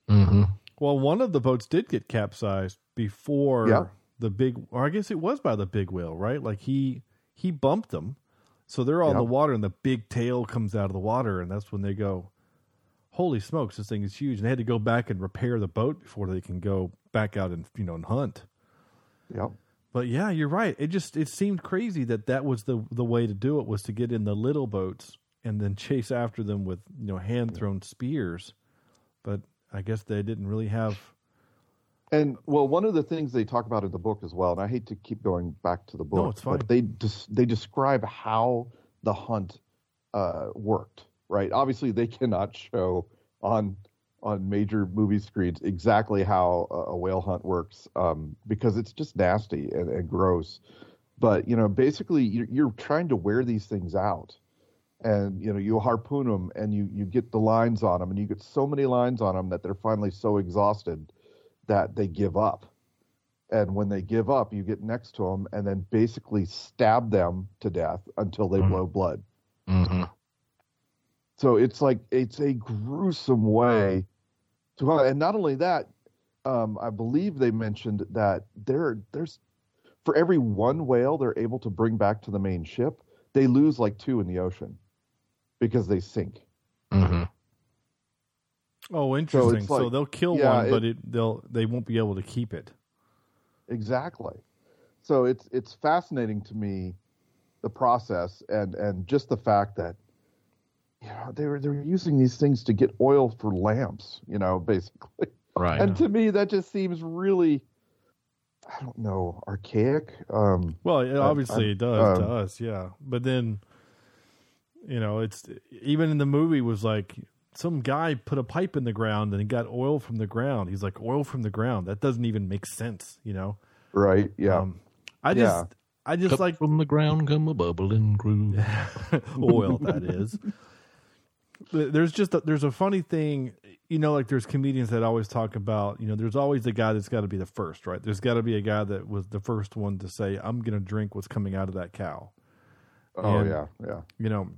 hmm Well, one of the boats did get capsized before Yeah. The big, or I guess it was by the big whale, right? Like he he bumped them, so they're all in the water, and the big tail comes out of the water, and that's when they go, "Holy smokes, this thing is huge!" And they had to go back and repair the boat before they can go back out and you know and hunt. Yep. But yeah, you're right. It just it seemed crazy that that was the the way to do it was to get in the little boats and then chase after them with you know hand thrown spears. But I guess they didn't really have. And well, one of the things they talk about in the book as well, and I hate to keep going back to the book, No, it's fine. but they des- they describe how the hunt uh, worked. Right? Obviously, they <laughs> cannot show on on major movie screens exactly how a, a whale hunt works um, because it's just nasty and, and gross. But you know, basically, you're, you're trying to wear these things out, and you know, you harpoon them, and you you get the lines on them, and you get so many lines on them that they're finally so exhausted that they give up. And when they give up, you get next to them and then basically stab them to death until they Mhm. blow blood. hmm So it's like it's a gruesome way to. And not only that, um, I believe they mentioned that there there's for every one whale they're able to bring back to the main ship, they lose like two in the ocean because they sink. hmm Oh, interesting. So, like- they'll kill yeah, one, but it, they'll they won't be able to keep it. Exactly. So it's it's fascinating to me the process and and just the fact that you know they were they were using these things to get oil for lamps, you know, basically. Right. And to me that just seems really I don't know, archaic. Um Well, it, obviously I- it does to um, us, yeah. But then, you know, it's even in the movie was like some guy put a pipe in the ground and he got oil from the ground. He's like oil from the ground. That doesn't even make sense, you know. right, yeah. Um, I just, Yeah. I just Up like from the ground come a bubbling groove. <laughs> oil. That is. There's just a, there's a funny thing, you know, like there's comedians that always talk about, you know, there's always the guy that's got to be the first, right? There's got to be a guy that was the first one to say, "I'm going to drink what's coming out of that cow." oh and- yeah, yeah. you know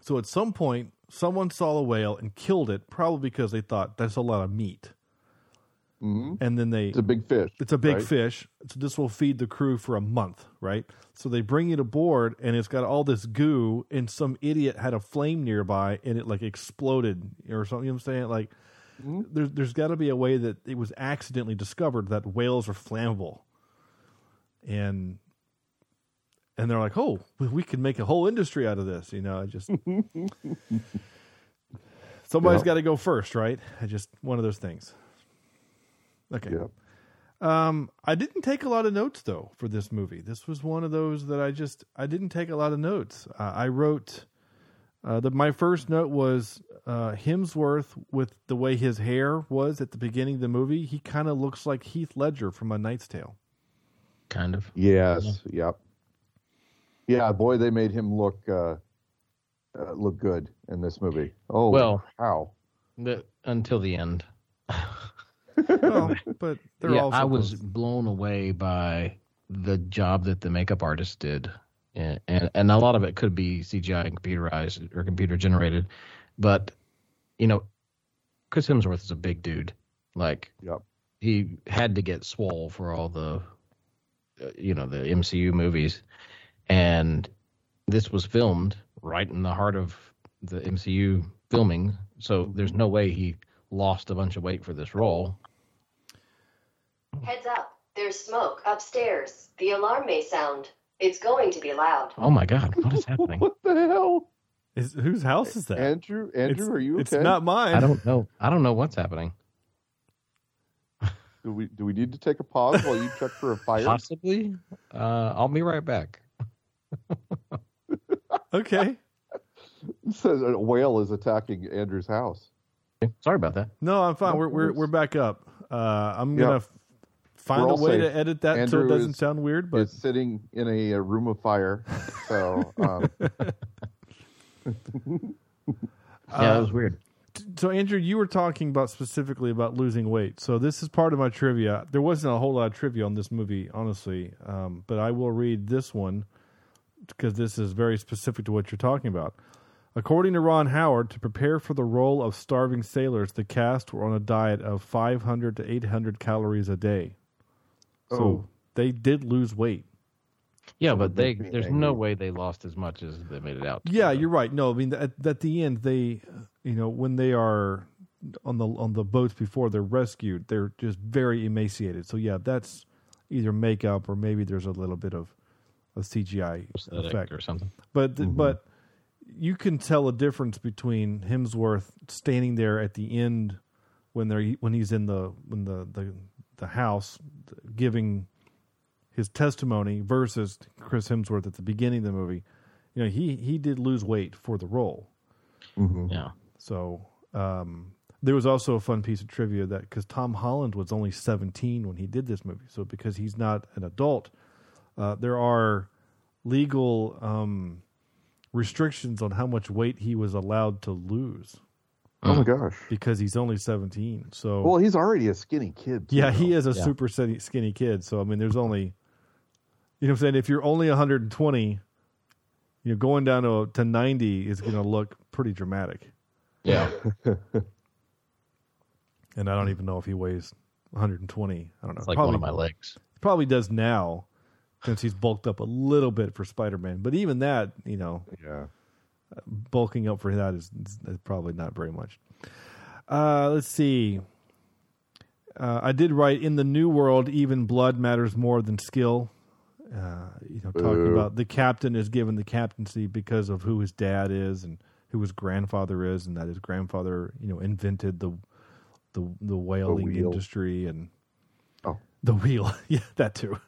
so at some point someone saw a whale and killed it probably because they thought that's a lot of meat. Hmm and then they It's a big fish. it's a big right? fish so this will feed the crew for a month right? So they bring it aboard and it's got all this goo and some idiot had a flame nearby and it like exploded or something you know what i'm saying? Like there's there's got to be a way that it was accidentally discovered that whales are flammable. And and they're like oh we- we could make a whole industry out of this you know i just <laughs> somebody's Yeah. got to go first right i just one of those things okay Yeah. um, I didn't take a lot of notes though for this movie. This was one of those that I just I didn't take a lot of notes. Uh, I wrote uh, the my first note was uh, Hemsworth with the way his hair was at the beginning of the movie. He kind of looks like Heath Ledger from A Knight's Tale. kind of. Yes, yep. Yeah, boy, they made him look uh, uh, look good in this movie. Oh, Well- how? The, until the end. Well, <laughs> but they're yeah, all I was supposed- blown away by the job that the makeup artist did, and, and and a lot of it could be CGI and computerized or computer generated, but you know, Chris Hemsworth is a big dude. Like Yep. he had to get swole for all the, uh, you know, the MCU movies, and this was filmed right in the heart of the MCU filming, so there's no way he lost a bunch of weight for this role. Heads up, there's smoke upstairs. The alarm may sound. It's going to be loud. Oh my God, what is happening? <laughs> What the hell? Is, whose house is that? Andrew, Andrew, it's, are you okay? It's not mine. I don't know. I don't know what's happening. Do we do we need to take a pause while you check for a fire? Possibly. Uh, I'll be right back. Okay. It says a whale is attacking Andrew's house. Sorry about that. No, I'm fine. No We're we're we're back up. Uh, I'm gonna Yeah. f- find We're a all way safe. to edit that so it doesn't is- sound weird. But Is sitting in a, uh room of fire. So um, <laughs> Yeah, that was weird. t- so Andrew, you were talking about specifically about losing weight. So this is part of my trivia. There wasn't a whole lot of trivia on this movie, honestly, um, but I will read this one because this is very specific to what you're talking about. According to Ron Howard, to prepare for the role of starving sailors, the cast were on a diet of 500 to 800 calories a day. So Oh. they did lose weight. Yeah, That but would they make me there's no way they lost as much as they made it out. to. Yeah, you're right. No, I mean at, at the end they, you know, when they are on the on the boats before they're rescued, they're just very emaciated. So yeah, that's either makeup or maybe there's a little bit of a CGI Prosthetic effect. or something. But th- but you can tell a difference between Hemsworth standing there at the end when they're when he's in the when the the, the house giving his testimony versus Chris Hemsworth at the beginning of the movie. You know, he he did lose weight for the role. Mhm. Yeah. So um, there was also a fun piece of trivia that because Tom Holland was only 17 when he did this movie, so because he's not an adult, uh, there are legal um, restrictions on how much weight he was allowed to lose Oh my gosh. because he's only 17. So Well, he's already a skinny kid. too, yeah, he is a Yeah. super skinny, skinny kid. So I mean, there's only, you know, what I'm saying if you're only 120, you know, going down to to 90 is going to look pretty dramatic. Yeah. and I don't even know if he weighs 120. I don't know. It's like probably, one of my legs. probably does now, since he's bulked up a little bit for Spider Man. But even that, you know, Yeah. bulking up for that is, is probably not very much. Uh, let's see. Uh, I did write in the new world, even blood matters more than skill. Uh, you know, talking Boo. about the captain is given the captaincy because of who his dad is and who his grandfather is, and that his grandfather, you know, invented the the the whaling wheel. industry and Oh. the wheel, <laughs> yeah, that too,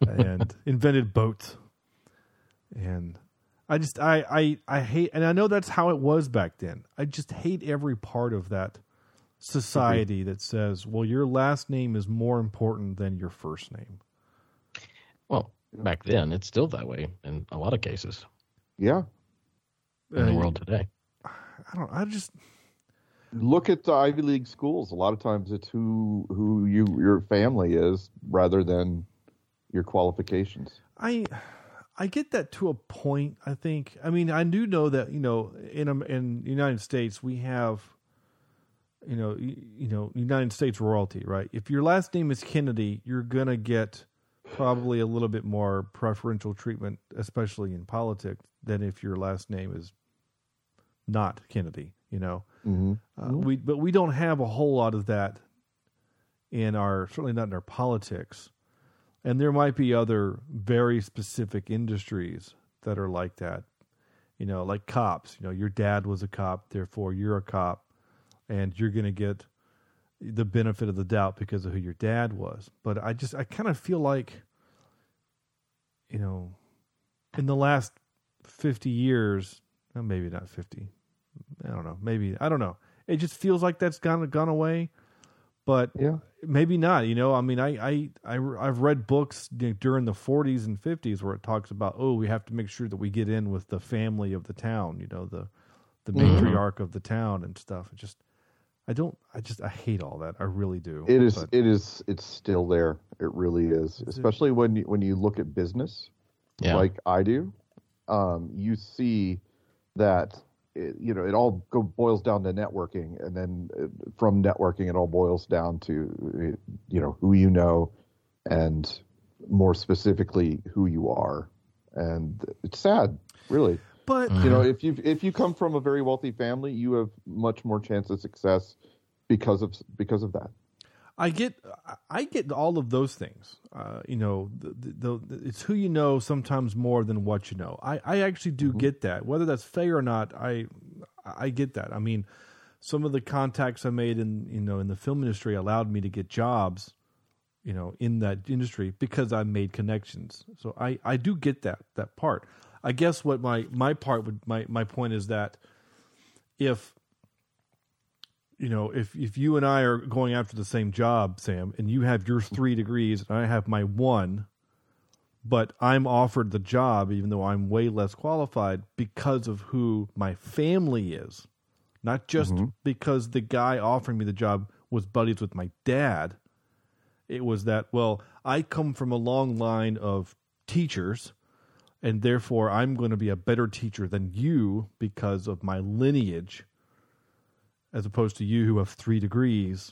and <laughs> invented boats. And I just I, I I hate and I know that's how it was back then. I just hate every part of that society that says, well, your last name is more important than your first name. Well, back then it's still that way in a lot of cases Yeah. in the Uh, world today. I don't I just Look at the Ivy League schools. A lot of times it's who who you your family is rather than your qualifications. I I get that to a point. I think. I mean, I do know that you know in um, in the United States we have, you know, you, you know, United States royalty, right? If your last name is Kennedy, you're gonna get probably a little bit more preferential treatment, especially in politics, than if your last name is not Kennedy. You know, Mm-hmm. uh, we but we don't have a whole lot of that in our certainly not in our politics, and there might be other very specific industries that are like that. You know, like cops. You know, your dad was a cop, therefore you're a cop, and you're going to get the benefit of the doubt because of who your dad was. But I just I kind of feel like, you know, in the last fifty years, well, maybe not fifty, I don't know. Maybe I don't know. It just feels like that's gone gone away, but Yeah. Maybe not. You know, I mean, I I, I have read books during the 40s and 50s where it talks about oh, we have to make sure that we get in with the family of the town. You know, the the matriarch of the town and stuff. It just I don't. I just I hate all that. I really do. It is. But- It is. It's still there. It really is. it? Especially when you, when you look at business, Yeah. like I do, um, you see that it, you know it all go, boils down to networking, and then uh, from networking, it all boils down to uh, you know who you know, and more specifically who you are, and it's sad, really. but You know, if you if you come from a very wealthy family, you have much more chance of success because of because of that. I get I get all of those things. Uh, you know, the, the, the, it's who you know sometimes more than what you know. I, I actually do get that. Whether that's fair or not, I I get that. I mean, some of the contacts I made in you know in the film industry allowed me to get jobs, you know, in that industry because I made connections. So I I do get that that part. I guess what my my part would my my point is that if you know, if if you and I are going after the same job, Sam, and you have your three degrees and I have my one, but I'm offered the job even though I'm way less qualified because of who my family is, not just Mhm. because the guy offering me the job was buddies with my dad. It was that, well, I come from a long line of teachers, and therefore I'm going to be a better teacher than you because of my lineage, as opposed to you who have three degrees,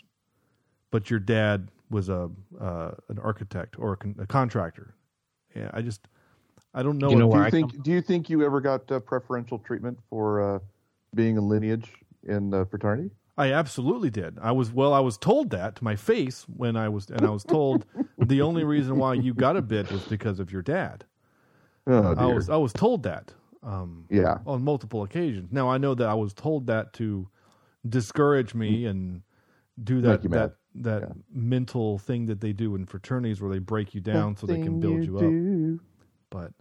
but your dad was a uh, an architect or a, con- a contractor. Yeah, I just I don't know. You know Do you I think? Do you think you ever got uh, preferential treatment for uh, being a lineage in the fraternity? I absolutely did. I was well. I was told that to my face when I was, and I was told <laughs> the only reason why you got a bid was because of your dad. Oh I was I was told that um, yeah. on multiple occasions. Now I know that I was told that to discourage me and do that you that that Yeah. mental thing that they do in fraternities where they break you down so they can build you, up. But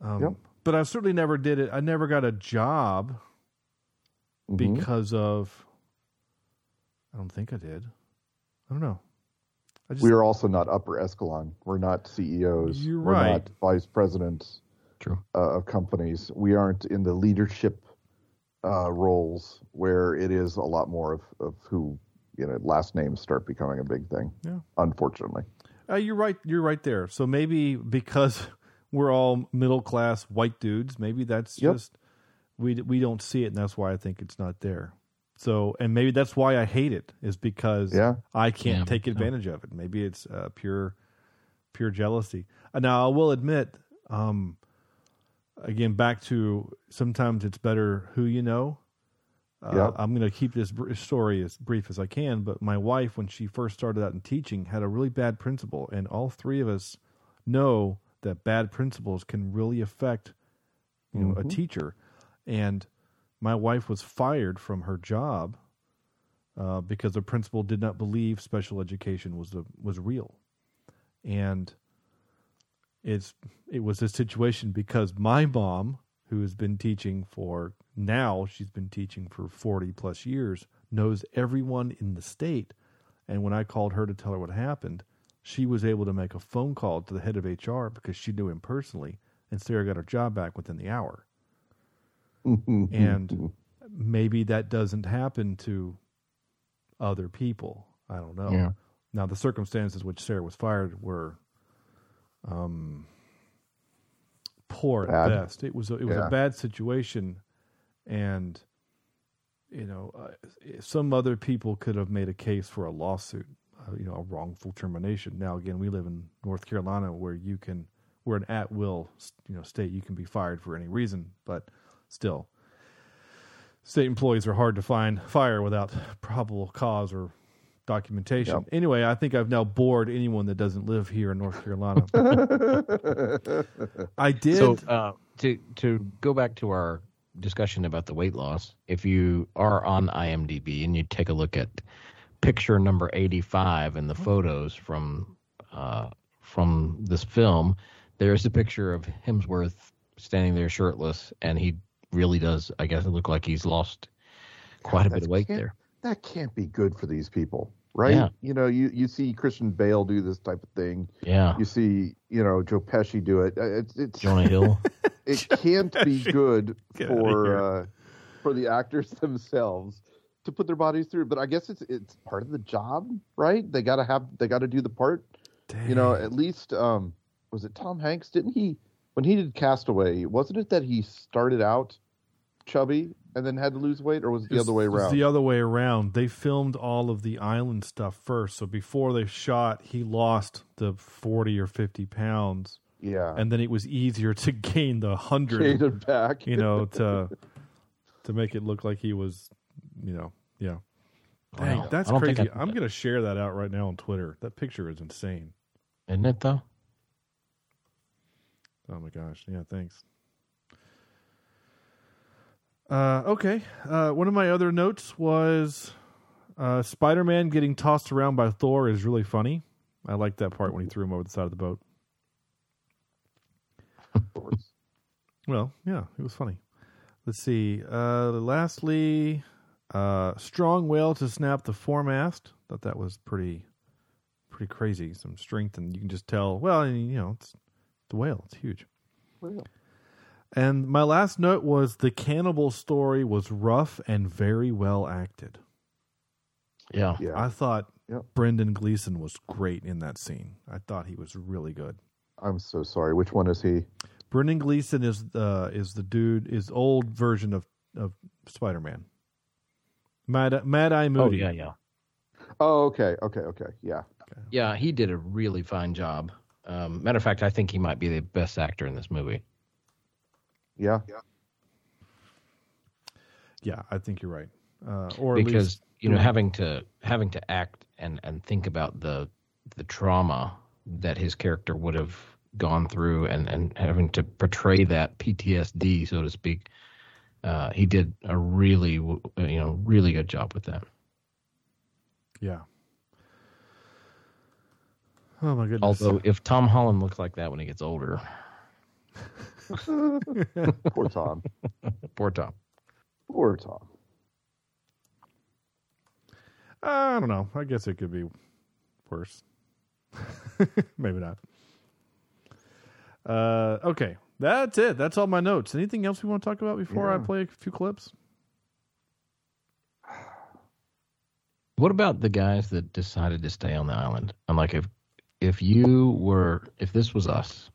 um, Yep. but I certainly never did it. I never got a job Mhm. because of. I don't think I did. I don't know. I just we are also not upper echelon. We're not CEOs. You're We're right. not vice presidents True. uh, of companies. We aren't in the leadership uh, roles where it is a lot more of, of who you know last names start becoming a big thing. Yeah. Unfortunately. Uh, you're right. You're right there. So maybe because <laughs> we're all middle class white dudes, maybe that's Yep. just we we don't see it, and that's why I think it's not there. So, and maybe that's why I hate it is because Yeah. I can't Yeah, take yeah. advantage of it. Maybe it's uh, pure pure jealousy. Uh, now, I will admit, um, again, back to sometimes it's better who you know. Uh, Yep. I'm going to keep this br- story as brief as I can, but my wife, when she first started out in teaching, had a really bad principal, and all three of us know that bad principals can really affect, you know, a teacher. And my wife was fired from her job uh, because the principal did not believe special education was the, was real, and it's it was a situation because my mom, who has been teaching for now, she's been teaching for forty plus years, knows everyone in the state, and when I called her to tell her what happened, she was able to make a phone call to the head of HR because she knew him personally, and Sarah got her job back within the hour <laughs> and maybe that doesn't happen to other people. I don't know. Yeah. Now the circumstances which Sarah was fired were um poor at best. It was a, it was Yeah. a bad situation and you know uh, some other people could have made a case for a lawsuit, uh, you know, a wrongful termination. Now again, we live in North Carolina where you can we're an at will, you know, state you can be fired for any reason, but still state employees are hard to find fire without probable cause or documentation. Yep. Anyway, I think I've now bored anyone that doesn't live here in North Carolina. <laughs> I did. So uh, to to go back to our discussion about the weight loss, if you are on IMDb and you take a look at picture number eighty five and the photos from uh, from this film, there's a picture of Hemsworth standing there shirtless, and he really does, I guess, look like he's lost quite a bit of weight there. That can't be good for these people, right? Yeah. You know, you, you see Christian Bale do this type of thing. Yeah, You see, you know, Joe Pesci do it. Uh, It's it's Jonah Hill. <laughs> it can't be good Get for uh, for the actors <laughs> themselves to put their bodies through. But I guess it's it's part of the job, right? They got to have they got to do the part. You know, at least um, was it Tom Hanks? Didn't he when he did Castaway? Wasn't it that he started out chubby and then had to lose weight, or was it the It's- other way it's around? the other way around. They filmed all of the island stuff first. So before they shot, he lost the 40 or 50 pounds. yeah, And then it was easier to <laughs> gain the 100, Gained it back. you know, <laughs> to to make it look like he was, you know, yeah. Dang, Wow. that's I don't think crazy. I- I'm going to share that out right now on Twitter. That picture is insane. Isn't it though? Oh my gosh. Yeah, thanks. Uh, okay. Uh, one of my other notes was uh, Spider Man getting tossed around by Thor is really funny. I like that part when he threw him over the side of the boat. Of course. Well, yeah, it was funny. Let's see. Uh, lastly, uh, strong whale to snap the foremast. Thought that was pretty, pretty crazy. Some strength, and you can just tell. Well, and, you know, it's the whale. It's huge. Well, And my last note was the cannibal story was rough and very well acted. Yeah. Yeah. I thought Yep. Brendan Gleeson was great in that scene. I thought he was really good. I'm so sorry. Which one is he? Brendan Gleeson is the is the dude is old version of of Spider Man. Mad Mad Eye movie. Oh yeah, yeah, Oh, okay, okay, okay. Yeah. yeah. He did a really fine job. Um, matter of fact, I think he might be the best actor in this movie. Yeah. Yeah, I think you're right. Uh, or because at least you know having to having to act and and think about the the trauma that his character would have gone through and and having to portray that PTSD so to speak uh he did a really you know really good job with that yeah. Oh my goodness. although if Tom Holland looks like that when he gets older <laughs> <laughs> Poor Tom. poor Tom Poor Tom. I don't know. I guess it could be worse. <laughs> Maybe not. Uh, okay, that's it. That's all my notes. Anything else we want to talk about before I play a few clips? What about the guys that decided to stay on the island? I'm like, if if you were, if this was us,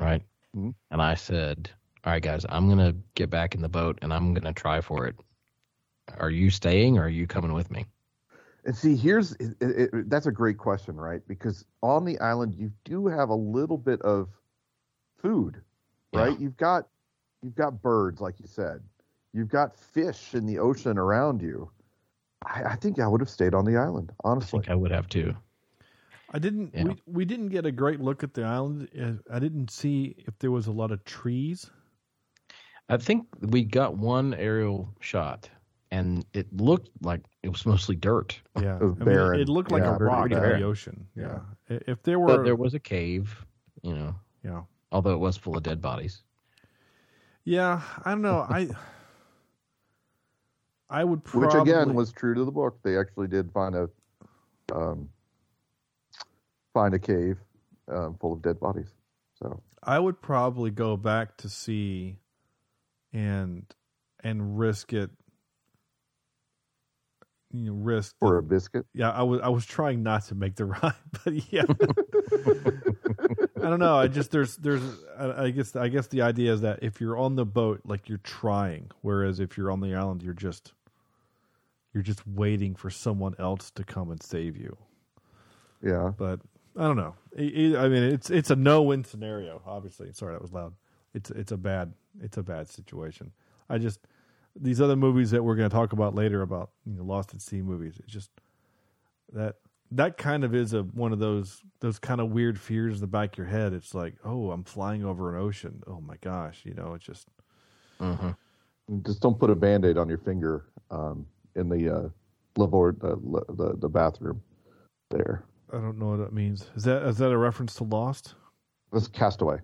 right? Mhm. And I said, all right, guys, I'm gonna get back in the boat and I'm gonna try for it. Are you staying or are you coming with me? And see, here's it, it, it- that's a great question, right? Because on the island, you do have a little bit of food, right? Yeah. You've got you've got birds, like you said. You've got fish in the ocean around you. I, I think I would have stayed on the island, I honestly. think I would have too. I didn't. Yeah. We we didn't get a great look at the island. Uh, I didn't see if there was a lot of trees. I think we got one aerial shot and it looked like it was mostly dirt. Yeah, It was I mean, it looked like Yeah, a rock in the ocean. Yeah. Yeah. If there were, But there was a cave, you know, yeah, although it was full of dead bodies. yeah. I don't know. I I would probably Which again was true to the book. They actually did find a um, find a cave um, full of dead bodies. So I would probably go back to sea and and risk it. You know, risk for a biscuit. Yeah, I was I was trying not to make the <laughs> rhyme, but yeah. <laughs> I don't know. I just there's there's I guess I guess the idea is that if you're on the boat, like you're trying, whereas if you're on the island, you're just you're just waiting for someone else to come and save you. Yeah. But I don't know. I I mean, it's it's a no win scenario. Obviously, sorry that was loud. It's it's a bad it's a bad situation. I just these other movies that we're going to talk about later about you know Lost at Sea movies. It's just that that kind of is a one of those those kind of weird fears in the back of your head. It's like, oh, I'm flying over an ocean. Oh my gosh, you know, it's just hmm Just don't put a band-aid on your finger um, in the uh, lavor, uh, le- the the bathroom there. I don't know what that means. Is that is that a reference to Lost? That's Castaway.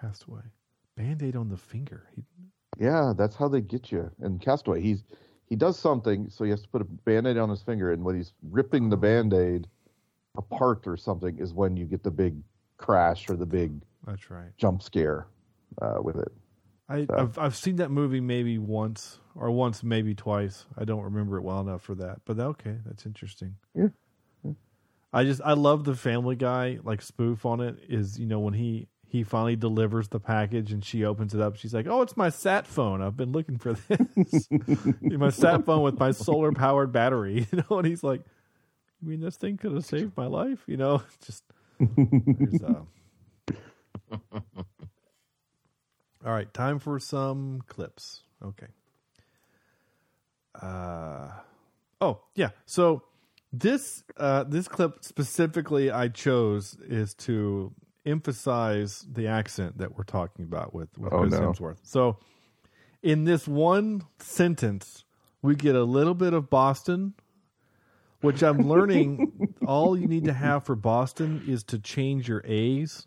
Castaway. Band aid on the finger. He, Yeah, that's how they get you. And Castaway, he's he does something, so he has to put a band-aid on his finger, and when he's ripping the band-aid apart or something, is when you get the big crash or the big that's right. jump scare uh, with it. I, So- I've I've seen that movie maybe once or once maybe twice. I don't remember it well enough for that. But okay, that's interesting. Yeah. I just I love the Family Guy like spoof on it. Is you know when he he finally delivers the package and she opens it up. She's like, "Oh, it's my sat phone. I've been looking for <laughs> this. my sat phone with my solar powered battery." <laughs> You know, and he's like, "You mean this thing could have saved my life?" You know, <laughs> just. uh, All right, time for some clips. Okay. Uh oh, yeah. So this uh this clip specifically I chose is to emphasize the accent that we're talking about with, with Oh, Chris no. Hemsworth. So in this one sentence, we get a little bit of Boston, which I'm learning <laughs> all you need to have for Boston is to change your A's.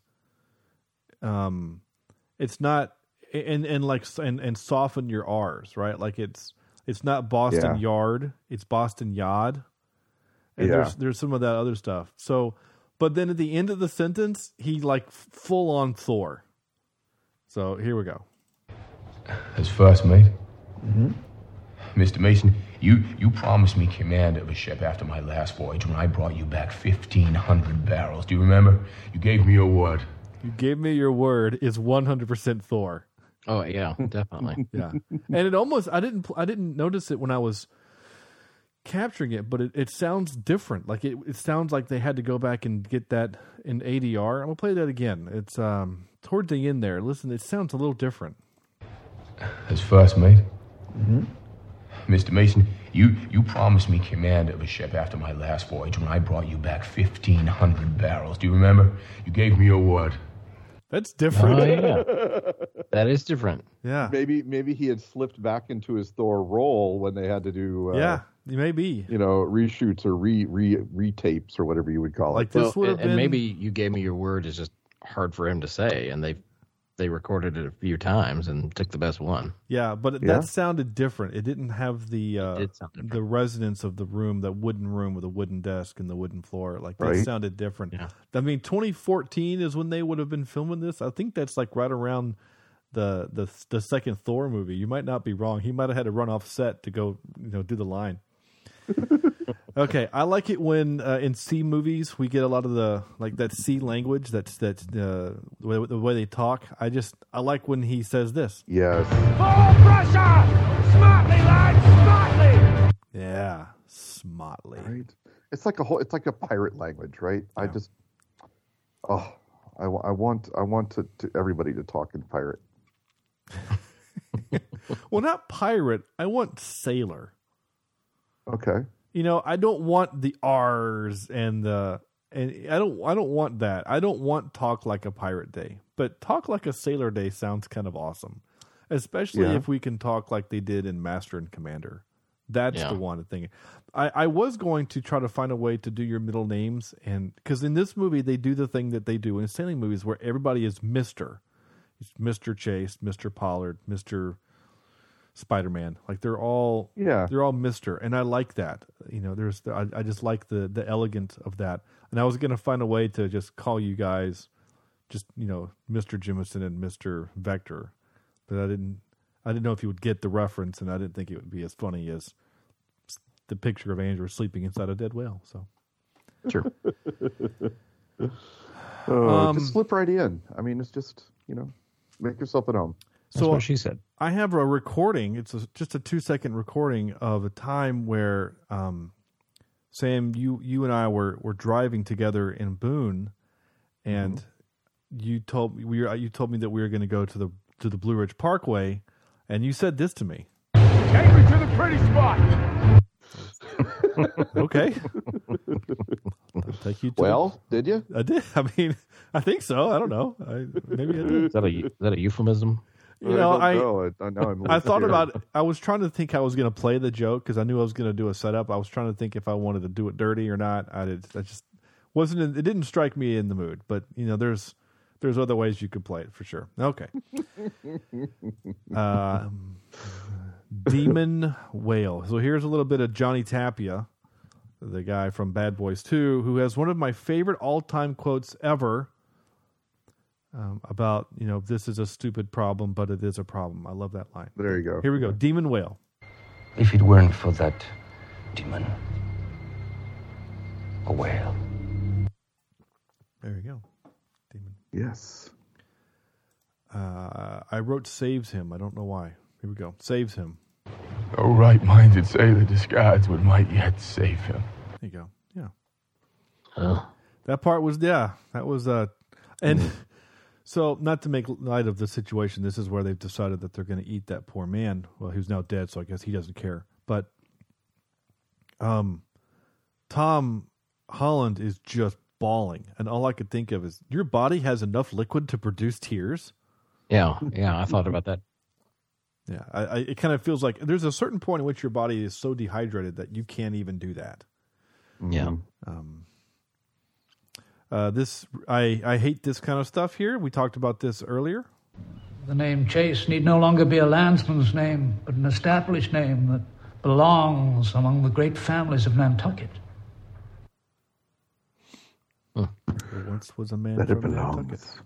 Um it's not and and like and and soften your R's, right? Like it's it's not Boston Yeah. Yard, it's Boston Yod. And Yeah. there's there's some of that other stuff. So, but then at the end of the sentence, he like full on Thor. So here we go. As first mate? Mm-hmm. Mr. Mason, you, you promised me command of a ship after my last voyage when I brought you back 1,500 barrels. Do you remember? You gave me your word. You gave me your word is 100% Thor. Oh yeah, definitely. <laughs> Yeah. and it almost I didn't I didn't notice it when I was capturing it, but it, it sounds different. Like it, it sounds like they had to go back and get that in ADR. I'm gonna play that again. It's um towards the end there. Listen, it sounds a little different. As first mate? Mm-hmm. Mr. Mason, you, you promised me command of a ship after my last voyage when I brought you back 1,500 barrels. Do you remember? You gave me your word. That's different. Oh yeah, <laughs> that is different. Yeah. Maybe maybe he had slipped back into his Thor role when they had to do uh, yeah, maybe. you know reshoots or re re retapes or whatever you would call Like it. this Well, would and, been and maybe you gave me your word is just hard for him to say, and they they recorded it a few times and took the best one. Yeah, but Yeah. that sounded different. It didn't have the uh, did the resonance of the room, that wooden room with a wooden desk and the wooden floor. Like that Right. sounded different. Yeah. I mean, 2014 is when they would have been filming this. I think that's like right around the the the second Thor movie. You might not be wrong. He might have had to run off set to go, you know, do the line. <laughs> okay, I like it when uh, in sea movies we get a lot of the like that sea language. That's that's uh, the way, the way they talk. I just I like when he says this. yes, Yeah, smartly. right. It's like a whole. It's like a pirate language, right? I just, oh, I, I want I want to, to everybody to talk in pirate. <laughs> Well, not pirate. I want sailor. Okay. You know, I don't want the R's and the and I don't I don't want that. I don't want talk like a pirate day. But talk like a sailor day sounds kind of awesome. Especially Yeah. if we can talk like they did in Master and Commander. That's Yeah. the one thing. I, I was going to try to find a way to do your middle names and because in this movie they do the thing that they do in sailing movies where everybody is Mister. It's Mr. Chase, Mr. Pollard, Mr. Spider Man. Like they're all Yeah. they're all Mister, and I like that. You know, there's I, I just like the the elegance of that. And I was gonna find a way to just call you guys, just you know, Mister Jimison and Mister Vector, but I didn't. I didn't know if you would get the reference, and I didn't think it would be as funny as the picture of Andrew sleeping inside a dead whale. So Sure. <laughs> Oh, Um, just slip right in. I mean, it's just you know, make yourself at home. That's So- what she said. I have a recording. It's a, just a two second recording of a time where um, Sam, you you and I were were driving together in Boone, and you told me we were, you told me that we were going to go to the to the Blue Ridge Parkway, and you said this to me. Take me to the pretty spot. <laughs> Okay, I'll take you. To Well, did you? I did. <laughs> I mean, I think so. I don't know. I, maybe I did. Is that a is that a euphemism? You know, I know. I, I, know I'm I thought about it. I was trying to think how I was going to play the joke because I knew I was going to do a setup. I was trying to think if I wanted to do it dirty or not. I did. I just wasn't. In, it didn't strike me in the mood. But you know, there's there's other ways you could play it for sure. Okay. <laughs> um, Demon Whale. So here's a little bit of Johnny Tapia, the guy from Bad Boys 2, who has one of my favorite all time quotes ever um, about, you know, this is a stupid problem, but it is a problem. I love that line. There you go. Here we go. Demon Whale. If it weren't for that demon, a whale. There you go. Demon. Yes. Uh, I wrote saves him. I don't know why. Here we go. Saves him. No right-minded sailor disguised would might yet save him. There you go. Yeah. Oh. That part was yeah. That was uh, and so not to make light of the situation. This is where they've decided that they're going to eat that poor man. Well, who's now dead, so I guess he doesn't care. But um, Tom Holland is just bawling, and all I could think of is your body has enough liquid to produce tears. Yeah, yeah. I thought about that. Yeah, I, I, it kind of feels like there's a certain point in which your body is so dehydrated that you can't even do that. Yeah. Um, uh, this I I hate this kind of stuff here. We talked about this earlier. The name Chase need no longer be a landsman's name, but an established name that belongs among the great families of Nantucket. There once was a man That it from Nantucket. belongs.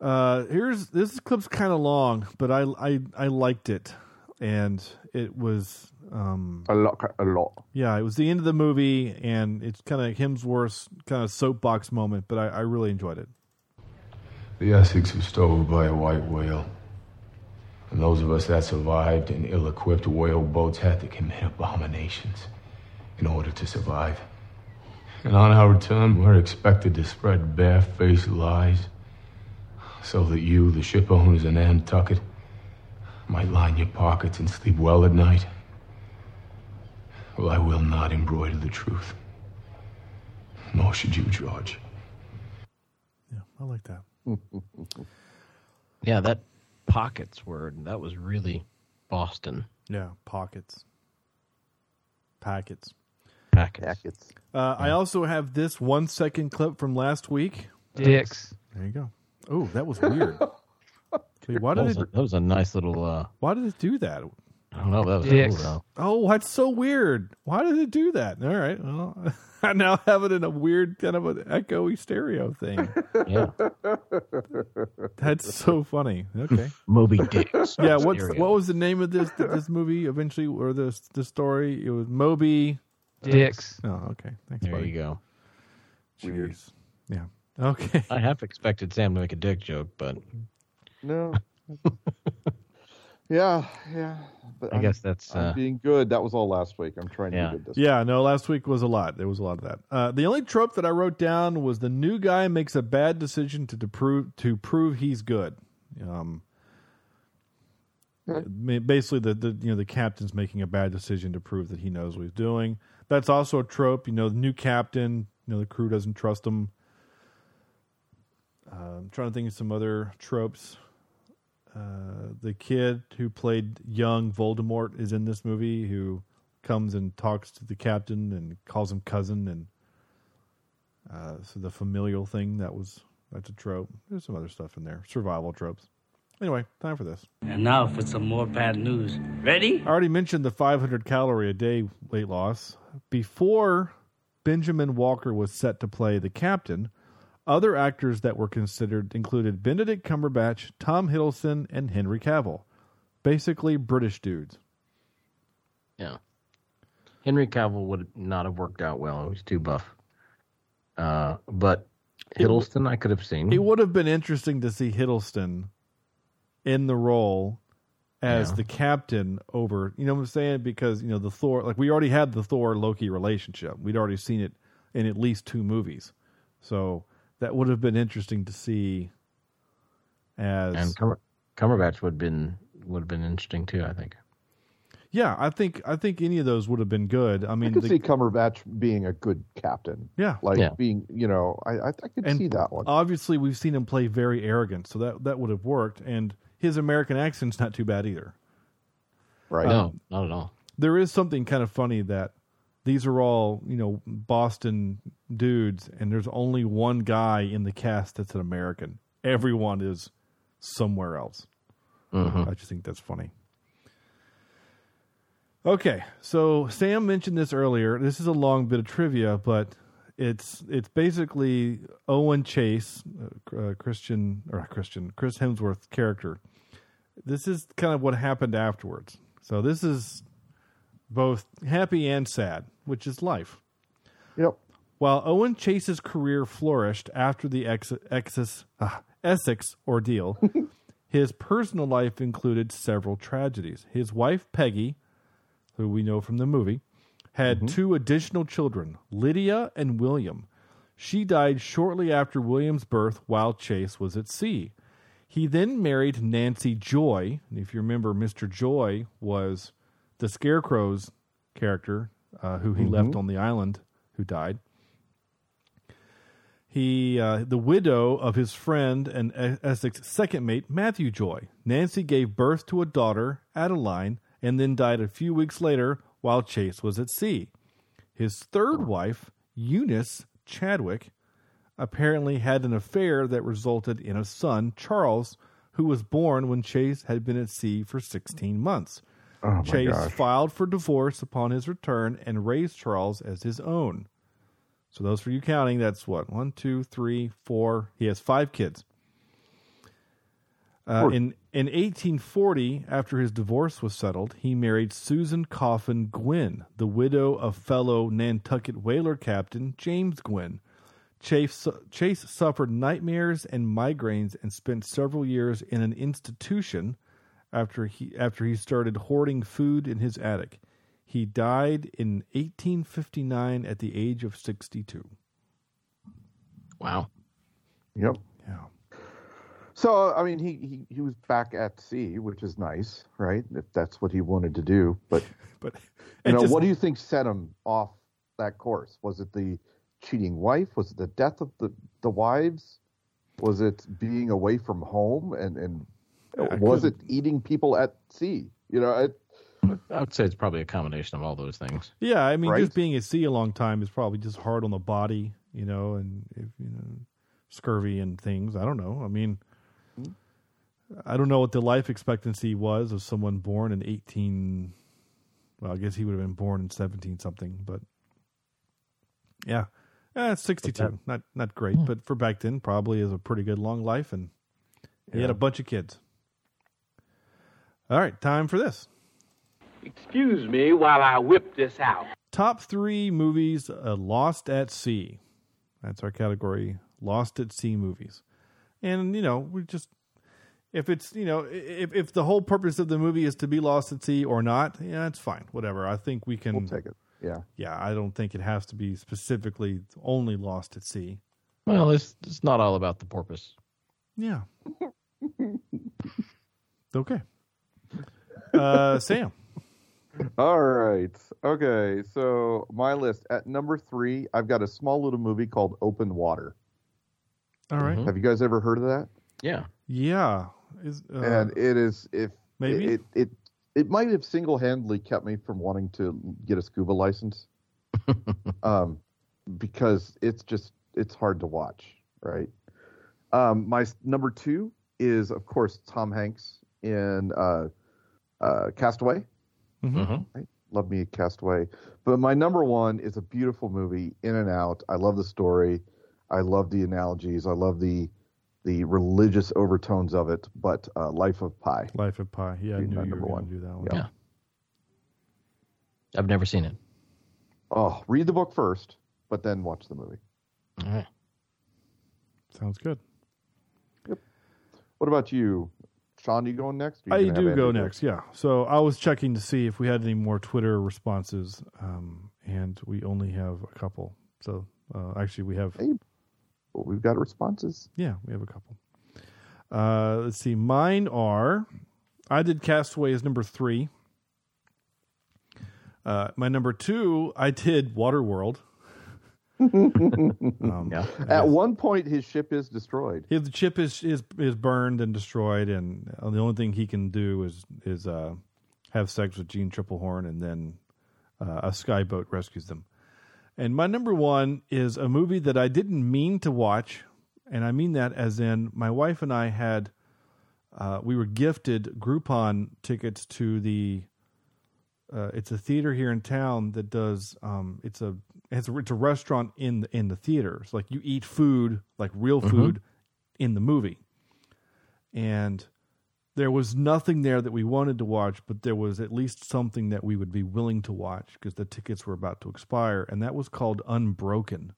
Uh, here's this clip's kind of long, but I I I liked it, and it was um a lot, a lot. Yeah, it was the end of the movie, and it's kind of Hemsworth's kind of soapbox moment, but I, I really enjoyed it. The Essex was stowed by a white whale. And those of us that survived in ill equipped whale boats had to commit abominations in order to survive. And on our return, we're expected to spread barefaced lies so that you, the ship owners in Nantucket, might line your pockets and sleep well at night. Well, I will not embroider the truth. Nor should you, George. Yeah, I like that. Yeah, that pockets word, that was really Boston. Yeah, pockets, packets, packets. packets. Uh, I also have this one second clip from last week. Dicks. There you go. Oh, that was weird. <laughs> Wait, why That did was, it? a, that was a nice little. Uh, Why did it do that? I don't know. That was Dicks. cool, though. Oh, that's so weird. Why did it do that? All right. Well, <laughs> I now have it in a weird kind of an echoey stereo thing. <laughs> Yeah. That's so funny. Okay. <laughs> Moby Dicks. Yeah. What's Stereo. what was the name of this this movie eventually or this the story? It was Moby. Dicks. Oh, okay. Thanks, There buddy. you go. Jeez. Yeah. Okay. I half expected Sam to make a dick joke, but No. Yeah, yeah. But I I'm- guess that's, I'm uh, being good. That was all last week. I'm trying to Yeah. be good this Yeah, no, last week was a lot. There was a lot of that. Uh, the only trope that I wrote down was the new guy makes a bad decision to, to prove to prove he's good. Um, ma- basically, the, the you know the captain's making a bad decision to prove that he knows what he's doing. That's also a trope. You know, the new captain. You know, the crew doesn't trust him. Uh, I'm trying to think of some other tropes. Uh, the kid who played young Voldemort is in this movie. Who comes and talks to the captain and calls him cousin, and uh, so the familial thing that was that's a trope. There's some other stuff in there, survival tropes. Anyway, time for this. And now for some more bad news. Ready? I already mentioned the 500 calorie a day weight loss. Before Benjamin Walker was set to play the captain, other actors that were considered included Benedict Cumberbatch, Tom Hiddleston, and Henry Cavill. Basically, British dudes. yeah. Henry Cavill would not have worked out well. He was too buff. Uh, but Hiddleston, I could have seen. It would have been interesting to see Hiddleston in the role as Yeah. the captain over, you know what I'm saying? Because, you know, the Thor, like we already had the Thor Loki relationship. We'd already seen it in at least two movies. So that would have been interesting to see as. and Cumber- Cumberbatch would have been would have been interesting too. I think. yeah, I think I think any of those would have been good. I mean, I mean, could the- see Cumberbatch being a good captain. Yeah. like Yeah. being, you know, I I, I could and see that one. Obviously, we've seen him play very arrogant, so that that would have worked. And his American accent's not too bad either. right? No, uh, not at all. there is something kind of funny that these are all you know Boston dudes, and there's only one guy in the cast that's an American. Everyone is somewhere else. I just think that's funny. Okay, so Sam mentioned this earlier. This is a long bit of trivia, but it's it's basically Owen Chase, uh, uh, Christian or Christian, Chris Hemsworth character. This is kind of what happened afterwards. So this is both happy and sad, which is life. Yep. While Owen Chase's career flourished after the ex- ah, Essex ordeal, <laughs> his personal life included several tragedies. His wife, Peggy, who we know from the movie, had two additional children, Lydia and William. She died shortly after William's birth while Chase was at sea. He then married Nancy Joy. And if you remember, Mr. Joy was the Scarecrow's character uh, who he left on the island who died. He, uh, the widow of his friend and E- Essex second mate, Matthew Joy. Nancy gave birth to a daughter, Adeline, and then died a few weeks later while Chase was at sea. His third wife, Eunice Chadwick, apparently had an affair that resulted in a son, Charles, who was born when Chase had been at sea for 16 months. Oh Chase gosh. filed for divorce upon his return and raised Charles as his own. So those for you counting, that's what one, two, three, four. He has five kids. Uh, in in 1840, after his divorce was settled, he married Susan Coffin Gwynn, the widow of fellow Nantucket whaler captain James Gwynn. Chase, Chase suffered nightmares and migraines and spent several years in an institution after he after he started hoarding food in his attic. He died in 1859 at the age of 62. Wow. Yep. Yeah. So I mean, he, he he was back at sea, which is nice, right? If that's what he wanted to do, but <laughs> but you know, just- what do you think set him off that course? Was it the cheating wife? Was it the death of the the wives? Was it being away from home? And and I uh, was it eating people at sea? You know, it, I would say it's probably a combination of all those things. Yeah, I mean, Right? just being at sea a long time is probably just hard on the body, you know, and if you know, scurvy and things. I don't know. I mean, mm-hmm. I don't know what the life expectancy was of someone born in eighteen. Well, I guess he would have been born in seventeen something, but yeah, eh, it's sixty-two. Not not great, hmm. but for back then, probably is a pretty good long life, and he had a bunch of kids. All right, time for this. Excuse me while I whip this out. Top three movies uh, lost at sea. That's our category, lost at sea movies. And you know, we just if it's you know if if the whole purpose of the movie is to be lost at sea or not, yeah, it's fine, whatever. I think we can we'll take it. Yeah. Yeah, I don't think it has to be specifically only lost at sea. Well, it's it's not all about the porpoise. Yeah. <laughs> okay. Uh, Sam. All right. Okay. So my list at number three, I've got a small little movie called Open Water. All right. Have you guys ever heard of that? Yeah. Yeah. Is uh, and it is if maybe? it it it might have single handedly kept me from wanting to get a scuba license, <laughs> um, because it's just it's hard to watch, right? Um, my number two is of course Tom Hanks in uh, uh, Castaway. Mhm. Right? Love me Castaway, but my number one is a beautiful movie, In and Out. I love the story, I love the analogies, I love the the religious overtones of it. But uh, Life of Pi. Life of Pi. Yeah, I Being knew my you were number going one. to do that one. Yeah. I've never seen it. Oh, read the book first, but then watch the movie. All right. Sounds good. Yep. What about you, Sean? You going next? I you gonna do go next, yeah. So I was checking to see if we had any more Twitter responses, um, and we only have a couple. So uh, actually, we have. Well, we've got responses. Yeah, we have a couple. Uh, let's see. Mine are. I did Castaway as number three. Uh, my number two, I did Waterworld. <laughs> um, yeah. At one point, his ship is destroyed. If the chip is is is burned and destroyed, and the only thing he can do is is uh, have sex with Jeanne Tripplehorn, and then uh, a skyboat rescues them. And my number one is a movie that I didn't mean to watch, and I mean that as in my wife and I had uh, we were gifted Groupon tickets to the. Uh, it's a theater here in town that does. Um, it's a it's a it's a restaurant in the, in the theater. It's like you eat food, like real Mhm. food, in the movie. And there was nothing there that we wanted to watch, but there was at least something that we would be willing to watch because the tickets were about to expire, and that was called Unbroken,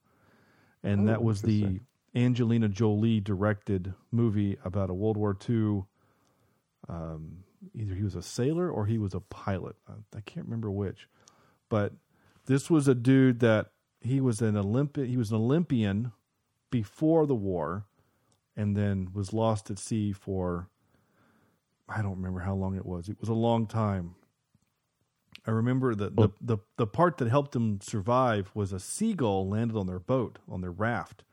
and Oh, that was the Angelina Jolie directed movie about a World War II. Um, either he was a sailor or he was a pilot. I, I can't remember which, but this was a dude that he was an Olympic. He was an Olympian before the war, and then was lost at sea for I don't remember how long it was. It was a long time. I remember the, the, the, the part that helped them survive was a seagull landed on their boat, on their raft,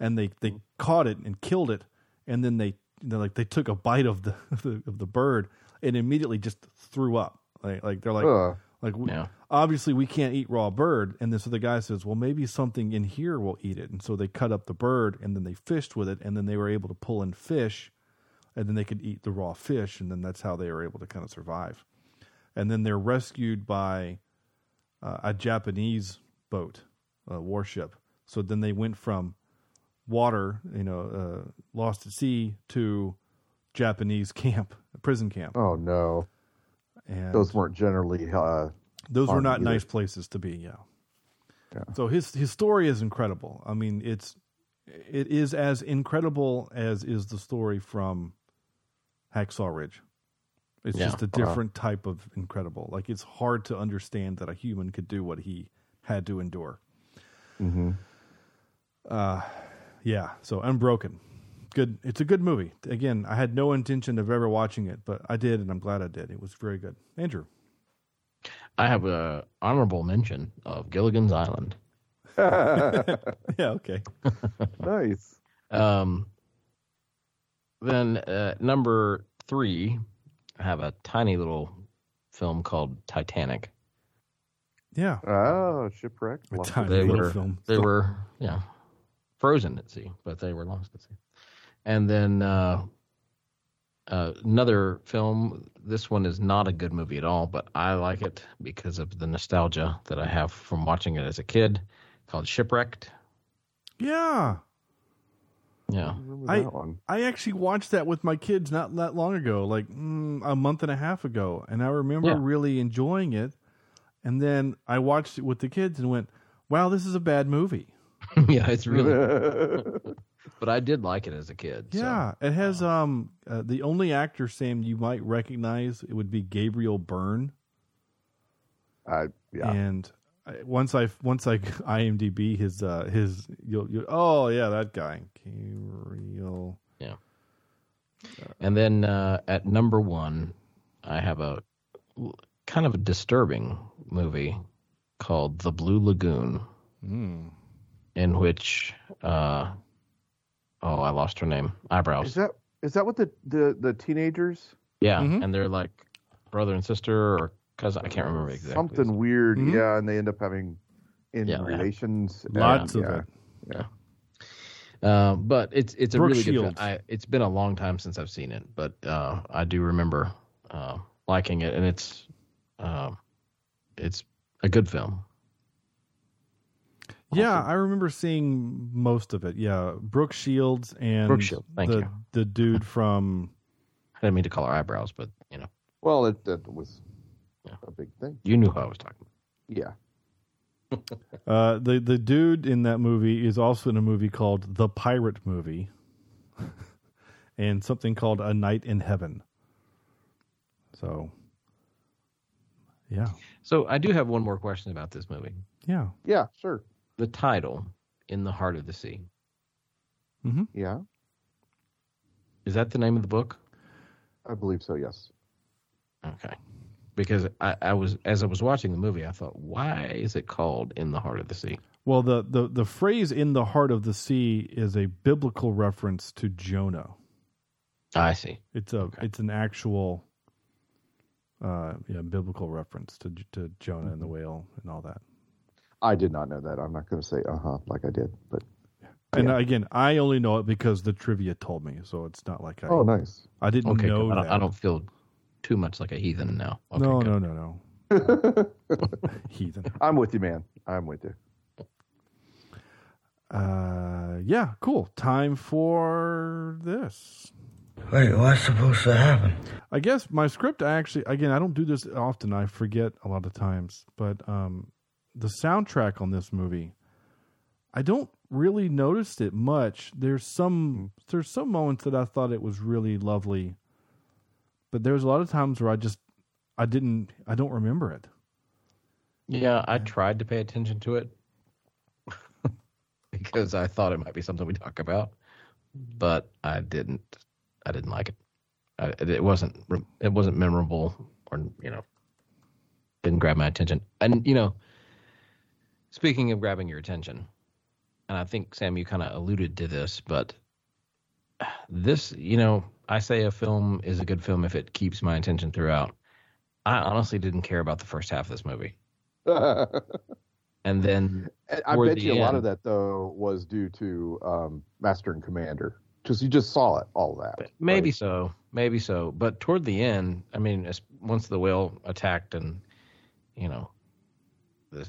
and they, they caught it and killed it, and then they they like they took a bite <laughs> of the of the, bird and immediately just threw up. Like like they're like Ugh. like we, Yeah. Obviously we can't eat raw bird, and then so the guy says, well maybe something in here will eat it, and so they cut up the bird and then they fished with it, and then they were able to pull in fish and then they could eat the raw fish, and then that's how they were able to kind of survive. And then they're rescued by uh, a Japanese boat, a warship. So then they went from water, you know, uh, lost at sea to Japanese <laughs> camp, prison camp. Oh no, and those weren't generally. Uh, those were not either. nice places to be. Yeah. Yeah. So his his story is incredible. I mean, it's it is as incredible as is the story from Hacksaw Ridge. It's Yeah. just a Wow. different type of incredible. Like it's hard to understand that a human could do what he had to endure. hmm Uh, yeah. So Unbroken, good. It's a good movie. Again, I had no intention of ever watching it, but I did, and I'm glad I did. It was very good. Andrew. I have a honorable mention of Gilligan's Island. <laughs> yeah. Okay. <laughs> nice. Um, then uh, number three, I have a tiny little film called Titanic. Yeah. Oh, shipwreck. A tiny They little were film. they were yeah frozen at sea, but they were lost at sea. And then uh, uh, another film. This one is not a good movie at all, but I like it because of the nostalgia that I have from watching it as a kid. Called Shipwrecked. Yeah. Yeah. remember I. I actually watched that with my kids not that long ago, like mm, a month and a half ago, and I remember Yeah. really enjoying it. And then I watched it with the kids and went, "Wow, this is a bad movie." <laughs> yeah, it's really. <laughs> <laughs> but I did like it as a kid. so- Yeah, it has um uh, the only actor Sam you might recognize it would be Gabriel Byrne, I yeah. and I, once I once I <laughs> IMDb his uh his you'll, you'll oh yeah that guy Gabriel Yeah. And then uh, at number one, I have a kind of a disturbing movie called The Blue Lagoon, mm. in which, uh, oh, I lost her name. Eyebrows. Is that is that what the the, the teenagers? yeah, Mhm. and they're like brother and sister or cousin. I can't remember exactly. Something weird, Mhm. yeah, and they end up having in Yeah, yeah. relations. and- lots of yeah. it. Uh, but it's it's a Brooke really good. Film. I, it's been a long time since I've seen it, but uh, I do remember uh, liking it, and it's uh, it's a good film. Yeah, I remember seeing most of it. Yeah, Brooke Shields and Brooke Shields, thank the you. the dude from I didn't mean to call her eyebrows, but you know, Well, it that was Yeah. a big thing. you knew who I was talking about. Yeah. <laughs> <laughs> uh the the dude in that movie is also in a movie called The Pirate Movie, <laughs> and something called A Night in Heaven. So, yeah, So I do have one more question about this movie. yeah, Yeah, sure. The title, "In the Heart of the Sea," Mm-hmm. Yeah, is that the name of the book? I believe so. Yes. Okay, because I, I was as I was watching the movie, I thought, why is it called "In the Heart of the Sea"? Well, the, the, the phrase "in the heart of the sea" is a biblical reference to Jonah. I see. It's a it's an actual, uh, yeah, biblical reference to to Jonah and the whale and all that. I did not know that. I'm not going to say uh huh like I did, but And Yeah. again, I only know it because the trivia told me, so it's not like I oh, nice. I didn't Okay, know good. I, don't, that. I don't feel too much like a heathen now. Okay, no, good. no, no, no, <laughs> heathen. I'm with you, man. I'm with you. Uh, yeah, cool. Time for this. Wait, what's supposed to happen? I guess my script. I actually, again, I don't do this often. I forget a lot of times, but um, the soundtrack on this movie, I don't really notice it much. There's some there's some moments that I thought it was really lovely, but there's a lot of times where I just I didn't I don't remember it. Yeah, I tried to pay attention to it <laughs> because I thought it might be something we talk about, but I didn't. I didn't like it. I, it wasn't. It wasn't memorable, or you know, didn't grab my attention. And you know, speaking of grabbing your attention, and I think Sam, you kind of alluded to this, but this, you know, I say a film is a good film if it keeps my attention throughout. I honestly didn't care about the first half of this movie. <laughs> And then I bet the you a lot of that though was due to um, Master and Commander because you just saw it all that. maybe right? so, maybe so. But toward the end, I mean, as, once the whale attacked and you know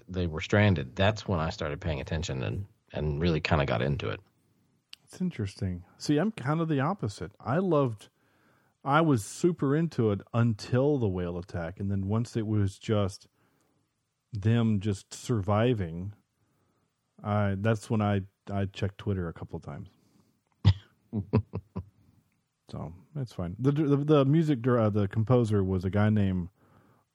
they were stranded, that's when I started paying attention and and really kind of got into it. It's interesting. See, I'm kind of the opposite. I loved I was super into it until the whale attack, and then once it was just them just surviving, I that's when I I checked Twitter a couple of times. <laughs> so that's fine. The the, the music uh, the composer was a guy named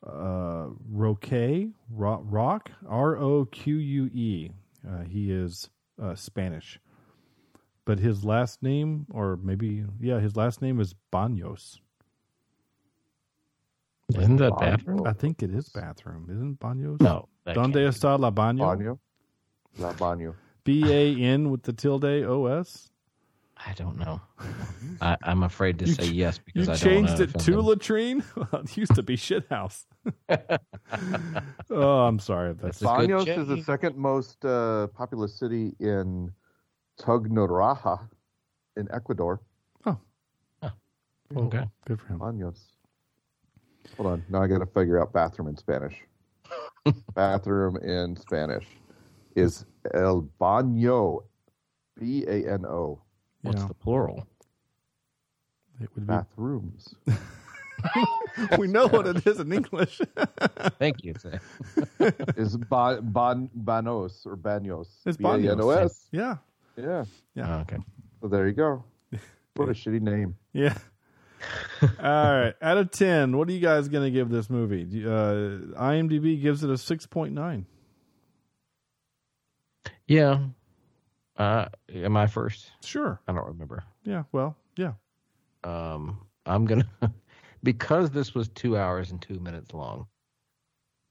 uh, Roque Rock R O Q U E. Uh, he is uh, Spanish, but his last name, or maybe yeah, his last name is Banos. Isn't that bathroom? I think it is bathroom. Isn't Banos? No, Donde está la baño? Baño? La baño. B A N with the tilde O S. I don't know. <laughs> I, I'm afraid to You say yes because You I don't changed it to them. latrine. <laughs> Well, it used to be shit house. <laughs> oh, I'm sorry. if That's Baños is the second most uh, populous city in Tungurahua in Ecuador. Oh. Okay. Good for him. Baños. Hold on. Now I got to figure out bathroom in Spanish. bathroom in Spanish is El Baño. B A N O. What's Yeah. the plural? It would be. Bathrooms. <laughs> we know what it is in English. <laughs> Thank you. Say. <laughs> is ba- ban- Banos or Banos. It's B-A-N-O-S. Yeah. Yeah. Yeah. Oh, okay. So there you go. What a shitty name. Yeah. All right. Out of 10, what are you guys going to give this movie? Uh, IMDb gives it a 6.9. Yeah. Uh, am I first? Sure. I don't remember. Yeah. Well, yeah. Um, I'm gonna <laughs> because this was two hours and two minutes long,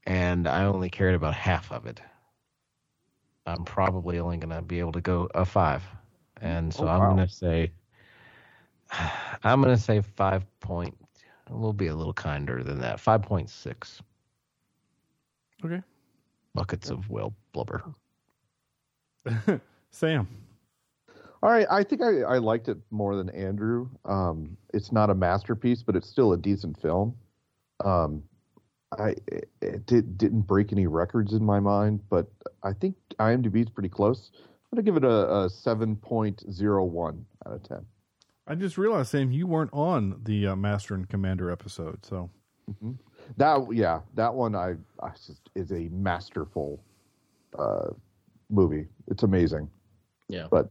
and I only cared about half of it. I'm probably only gonna be able to go a five, and so Oh, I'm wow. gonna say <sighs> I'm gonna say five point. We'll be a little kinder than that. Five point six Okay. buckets of whale blubber. <laughs> Sam. All right, I think I, I liked it more than Andrew. Um, it's not a masterpiece, but it's still a decent film. Um, I it, it did, didn't break any records in my mind, but I think IMDb is pretty close. I'm gonna give it a, a seven point zero one out of ten. I just realized, Sam, you weren't on the uh, Master and Commander episode. So, That yeah, that one I, I just is a masterful uh, movie. It's amazing. Yeah. but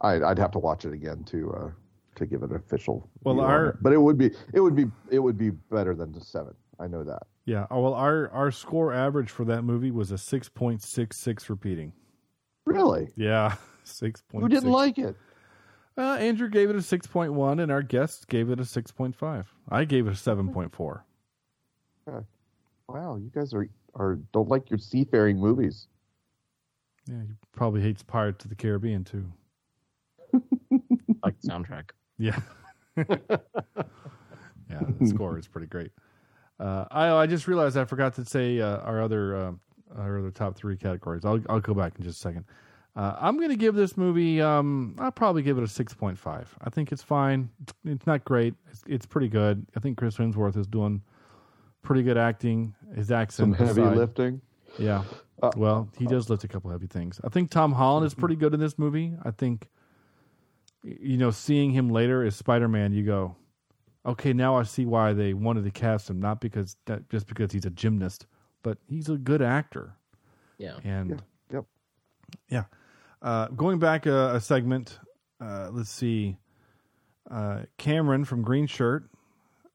I'd, I'd have to watch it again to uh, to give it an official. Well, our- it. but it would be it would be it would be better than the seven. I know that. yeah. Oh, well, our, our score average for that movie was a 6.66 repeating. Really, Yeah. <laughs> 6.6. who didn't like it? Uh, Andrew gave it a 6.1, and our guest gave it a 6.5. I gave it a 7.4. Wow, you guys are are don't like your seafaring movies. Yeah, he probably hates Pirates of the Caribbean, too. <laughs> Like the soundtrack. Yeah. <laughs> yeah, the score is pretty great. Uh, I I just realized I forgot to say uh, our other uh, our other top three categories. I'll I'll go back in just a second. Uh, I'm going to give this movie. Um, I'll probably give it a six point five. I think it's fine. It's, it's not great. It's, it's pretty good. I think Chris Hemsworth is doing pretty good acting. His accent, Some accent, heavy aside. lifting. Yeah. Uh, well, he does lift a couple heavy things. I think Tom Holland is pretty good in this movie. I think, you know, seeing him later as Spider Man, you go, okay, now I see why they wanted to cast him. Not because that, just because he's a gymnast, but he's a good actor. Yeah. And Yep. yeah. Uh, going back a, a segment, uh, let's see. Uh, Cameron from Green Shirt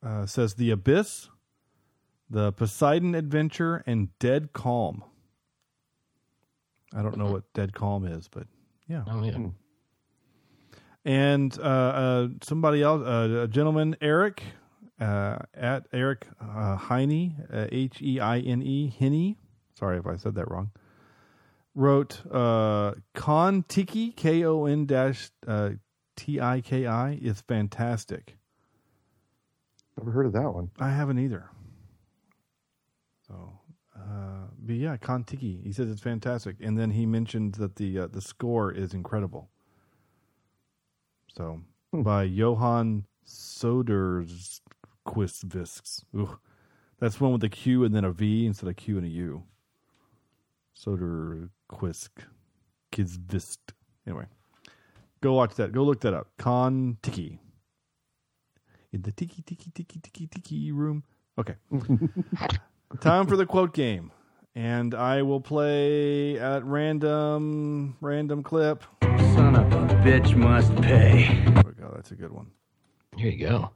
uh, says The Abyss, The Poseidon Adventure, and Dead Calm. I don't know what Dead Calm is, but yeah. Oh yeah. And uh, uh, somebody else, uh, a gentleman, Eric, uh, at Eric uh, Heine, uh, H E I N E, Hinny. Sorry if I said that wrong. Wrote uh, Kon Tiki, K O N dash uh, T I K I, is fantastic. Never heard of that one. I haven't either. So, uh, but yeah, Kon-Tiki. He says it's fantastic, and then he mentioned that the uh, the score is incredible. So, by Johan Söderqvist. Ooh, that's one with a Q and then a V instead of Q and a U. Soderquist. Kizvist. Anyway, go watch that. Go look that up. Kon-Tiki. in the tiki tiki tiki tiki tiki room. Okay. <laughs> Time for the quote game. And I will play at random random clip. Son of a bitch must pay. There we go. That's a good one. Here you go.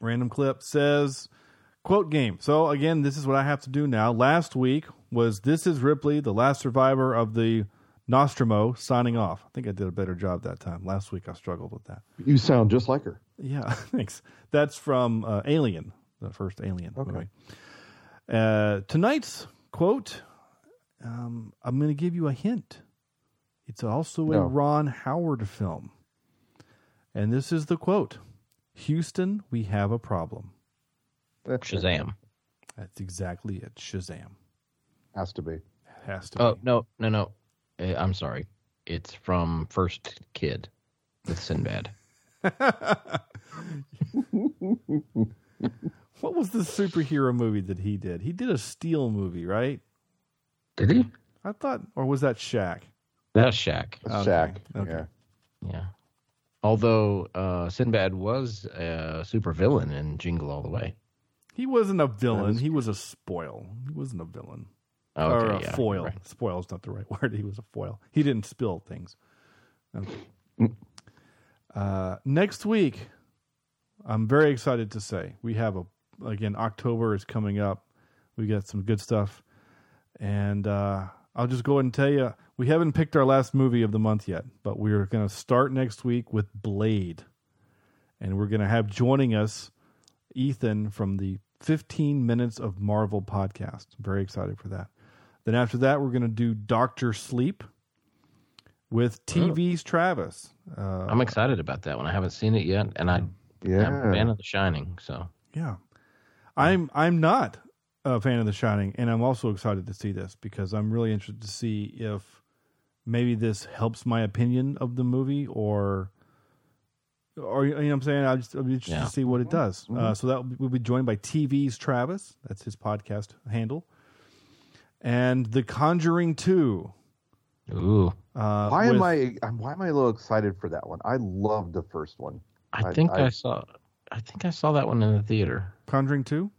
Random clip says quote game. So again, this is what I have to do now. Last week was this is Ripley, the last survivor of the Nostromo, signing off. I think I did a better job that time. Last week I struggled with that. You sound just like her. Yeah, <laughs> thanks. That's from uh, Alien, the first Alien Okay. movie. Uh, tonight's quote, um, I'm going to give you a hint. It's also a Ron Howard film. And this is the quote Houston, we have a problem. Shazam. That's exactly it. Shazam. Has to be. Has to Oh no, no, no. Uh, I'm sorry. It's from First Kid with Sinbad. <laughs> <laughs> What was the superhero movie that he did? He did a Steel movie, right? Did he? I thought, or was that Shaq? That's Shaq. That's Okay, Shaq. okay. Yeah. Yeah. Although uh, Sinbad was a super villain in Jingle All the Way. He wasn't a villain. is- He was a spoil. He wasn't a villain. Okay, or a yeah, foil. right. Spoil is not the right <laughs> word. He was a foil. He didn't spill things. Okay. Uh, next week, I'm very excited to say we have a again October is coming up. We got some good stuff, and uh, I'll just go ahead and tell you we haven't picked our last movie of the month yet, but we're going to start next week with Blade, and we're going to have joining us Ethan from the 15 Minutes of Marvel podcast. I'm very excited for that. Then after that, we're going to do Doctor Sleep with TV's Travis. Uh, I'm excited about that one. I haven't seen it yet, and I, I'm a Yeah. fan of The Shining. So Yeah. I'm I'm not a fan of The Shining, and I'm also excited to see this because I'm really interested to see if maybe this helps my opinion of the movie or or you know what I'm saying? I just I'll be interested Yeah. to see what it does. Uh, so that we'll be joined by TV's Travis. That's his podcast handle. And The Conjuring Two. Ooh. Uh, Why am with- I? I'm- Why am I a little excited for that one? I loved the first one. I think I, saw. I think I saw that one in the theater. Conjuring Two?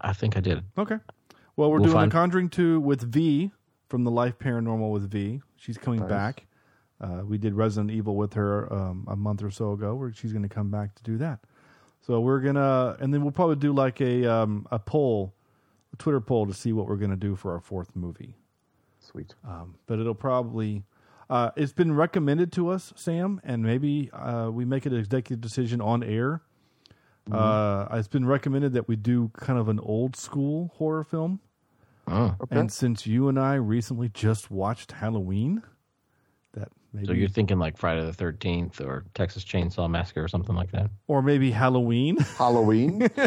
I think I did. Okay. Well, we're We'll doing find- The Conjuring 2 with V from the Life Paranormal with V. She's coming Nice. back. Uh, we did Resident Evil with her um, a month or so ago, where she's going to come back to do that. So we're gonna, and then we'll probably do like a um, a poll, a Twitter poll to see what we're going to do for our fourth movie. Sweet. Um, but it'll probably, uh, it's been recommended to us, Sam, and maybe uh, we make an executive decision on air. Uh, it's been recommended that we do kind of an old school horror film. Oh. And since you and I recently just watched Halloween, that maybe, So you're thinking like Friday the Thirteenth or Texas Chainsaw Massacre or something like that. or maybe Halloween. <laughs> Halloween. <laughs> <laughs>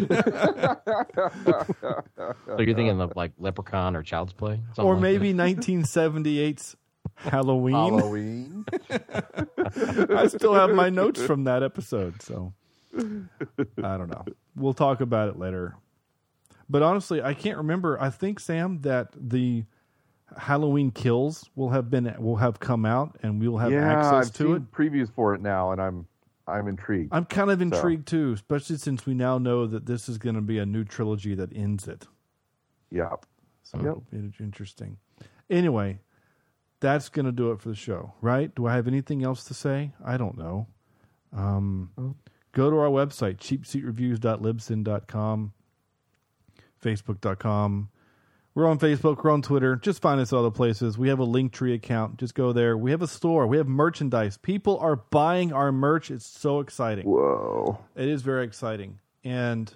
So you're thinking of like Leprechaun or Child's Play, Something or like maybe 1978's Halloween. Halloween. I still have my notes from that episode, so <laughs> I don't know. We'll talk about it later. But honestly, I can't remember. I think Sam that the Halloween Kills will have been will have come out, and we'll have yeah, access I've to seen it. previews for it now, and I'm I'm intrigued. I'm kind of So, intrigued too, especially since we now know that this is going to be a new trilogy that ends it. yeah. So Yep. be interesting. Anyway, that's going to do it for the show, right? Do I have anything else to say? I don't know. Um, Go to our website, cheapseatreviews.libsyn.com, facebook.com. We're on Facebook, we're on Twitter. Just find us other places. We have a Linktree account. Just go there. We have a store. We have merchandise. People are buying our merch. It's so exciting. Whoa. It is very exciting. And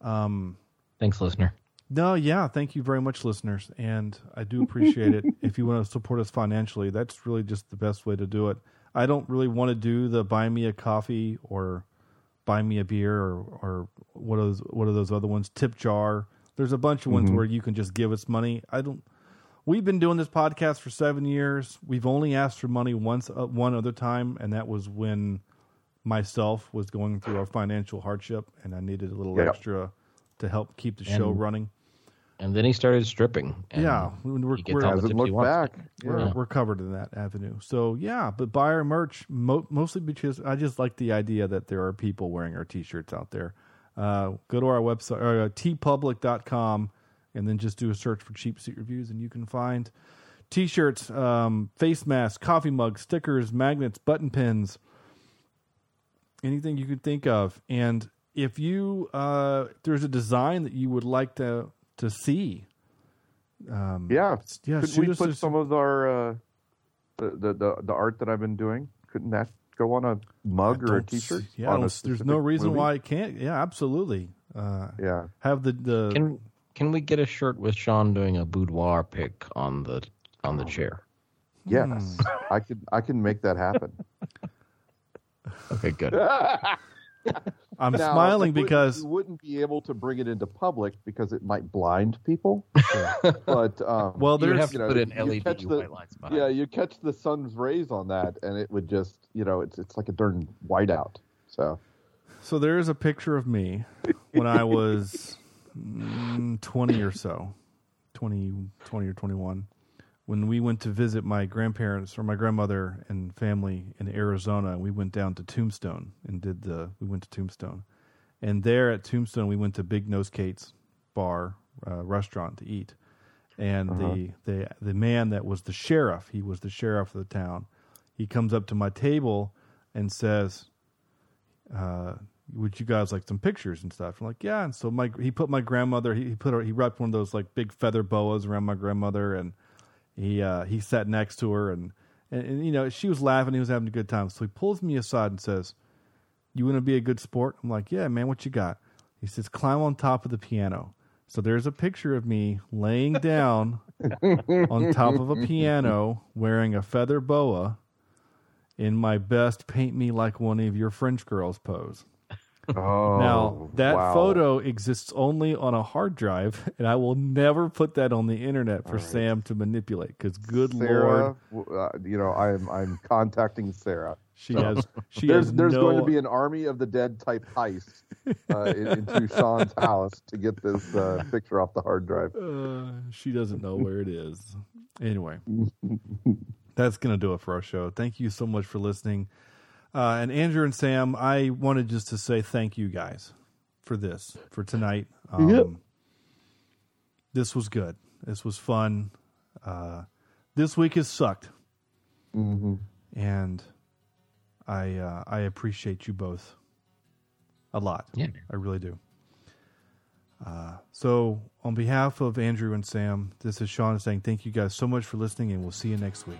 um Thanks, listener. no, yeah, thank you very much, listeners, and I do appreciate it. <laughs> If you want to support us financially, that's really just the best way to do it. I don't really want to do the buy me a coffee or buy me a beer or or what are those what are those other ones? Tip jar. There's a bunch of ones Mhm. where you can just give us money. I don't. We've been doing this podcast for seven years. We've only asked for money once, uh, one other time, and that was when myself was going through a financial hardship, and I needed a little Yeah. extra to help keep the show running. And then he started stripping. and yeah, we're, we're, all the tips he wants. We're, Yeah. we're covered in that avenue. So yeah, but buy our merch mo- mostly because I just like the idea that there are people wearing our T-shirts out there. Uh, go to our website, uh, teepublic.com, and then just do a search for cheap seat reviews, and you can find T-shirts, um, face masks, coffee mugs, stickers, magnets, button pins, anything you could think of. And if you uh, there's a design that you would like to to see, um, Yeah, yeah, Could we put a- some of our uh, the, the the the art that I've been doing? Couldn't that go on a mug or a don't s- T-shirt? Yeah, a there's no reason movie? why it can't. Yeah, absolutely. Uh, yeah, have the the Can can we get a shirt with Sean doing a boudoir pick on the on the chair? Yes, I could. I can make that happen. <laughs> Okay, good. <laughs> I'm Now, smiling you wouldn't- because you wouldn't be able to bring it into public because it might blind people. <laughs> but um, Well, You'd there's- have to you know, put in you LED catch the- white lights behind. Yeah, you catch the sun's rays on that, and it would just, you know, it's it's like a darn whiteout. So so there is a picture of me when I was mm, 20 or so, 20, 20 or 21, when we went to visit my grandparents or my grandmother and family in Arizona. We went down to Tombstone and did the. We went to Tombstone, and there at Tombstone we went to Big Nose Kate's bar uh, restaurant to eat, and the the the man that was the sheriff, he was the sheriff of the town. He comes up to my table and says, uh, "Would you guys like some pictures and stuff?" I'm like, "Yeah." And so my he put my grandmother he, he put her, he wrapped one of those like big feather boas around my grandmother, and he uh, he sat next to her, and, and and you know she was laughing, he was having a good time. So he pulls me aside and says, "You want to be a good sport?" I'm like, "Yeah, man. What you got?" He says, "Climb on top of the piano." So there's a picture of me laying down <laughs> on top of a piano wearing a feather boa in my best paint me like one of your French girls pose. Oh, now, that wow. photo exists only on a hard drive, <laughs> and I will never put that on the internet for Sam to manipulate because, good Sarah, lord, uh, you know, I'm I'm contacting Sarah. She So, has- she <laughs> there's has there's going to be an army of the dead type heist uh, into Sean's <laughs> house to get this uh, picture off the hard drive. uh, she doesn't know where it is. Anyway, that's going to do it for our show. Thank you so much for listening. Uh, and Andrew and Sam, I wanted just to say thank you guys for this, for tonight. Um, Yep. This was good. This was fun. Uh, this week has sucked. Mm-hmm. And I uh, I appreciate you both a lot. Yeah. I really do. Uh, so, on behalf of Andrew and Sam, this is Sean saying thank you guys so much for listening, and we'll see you next week.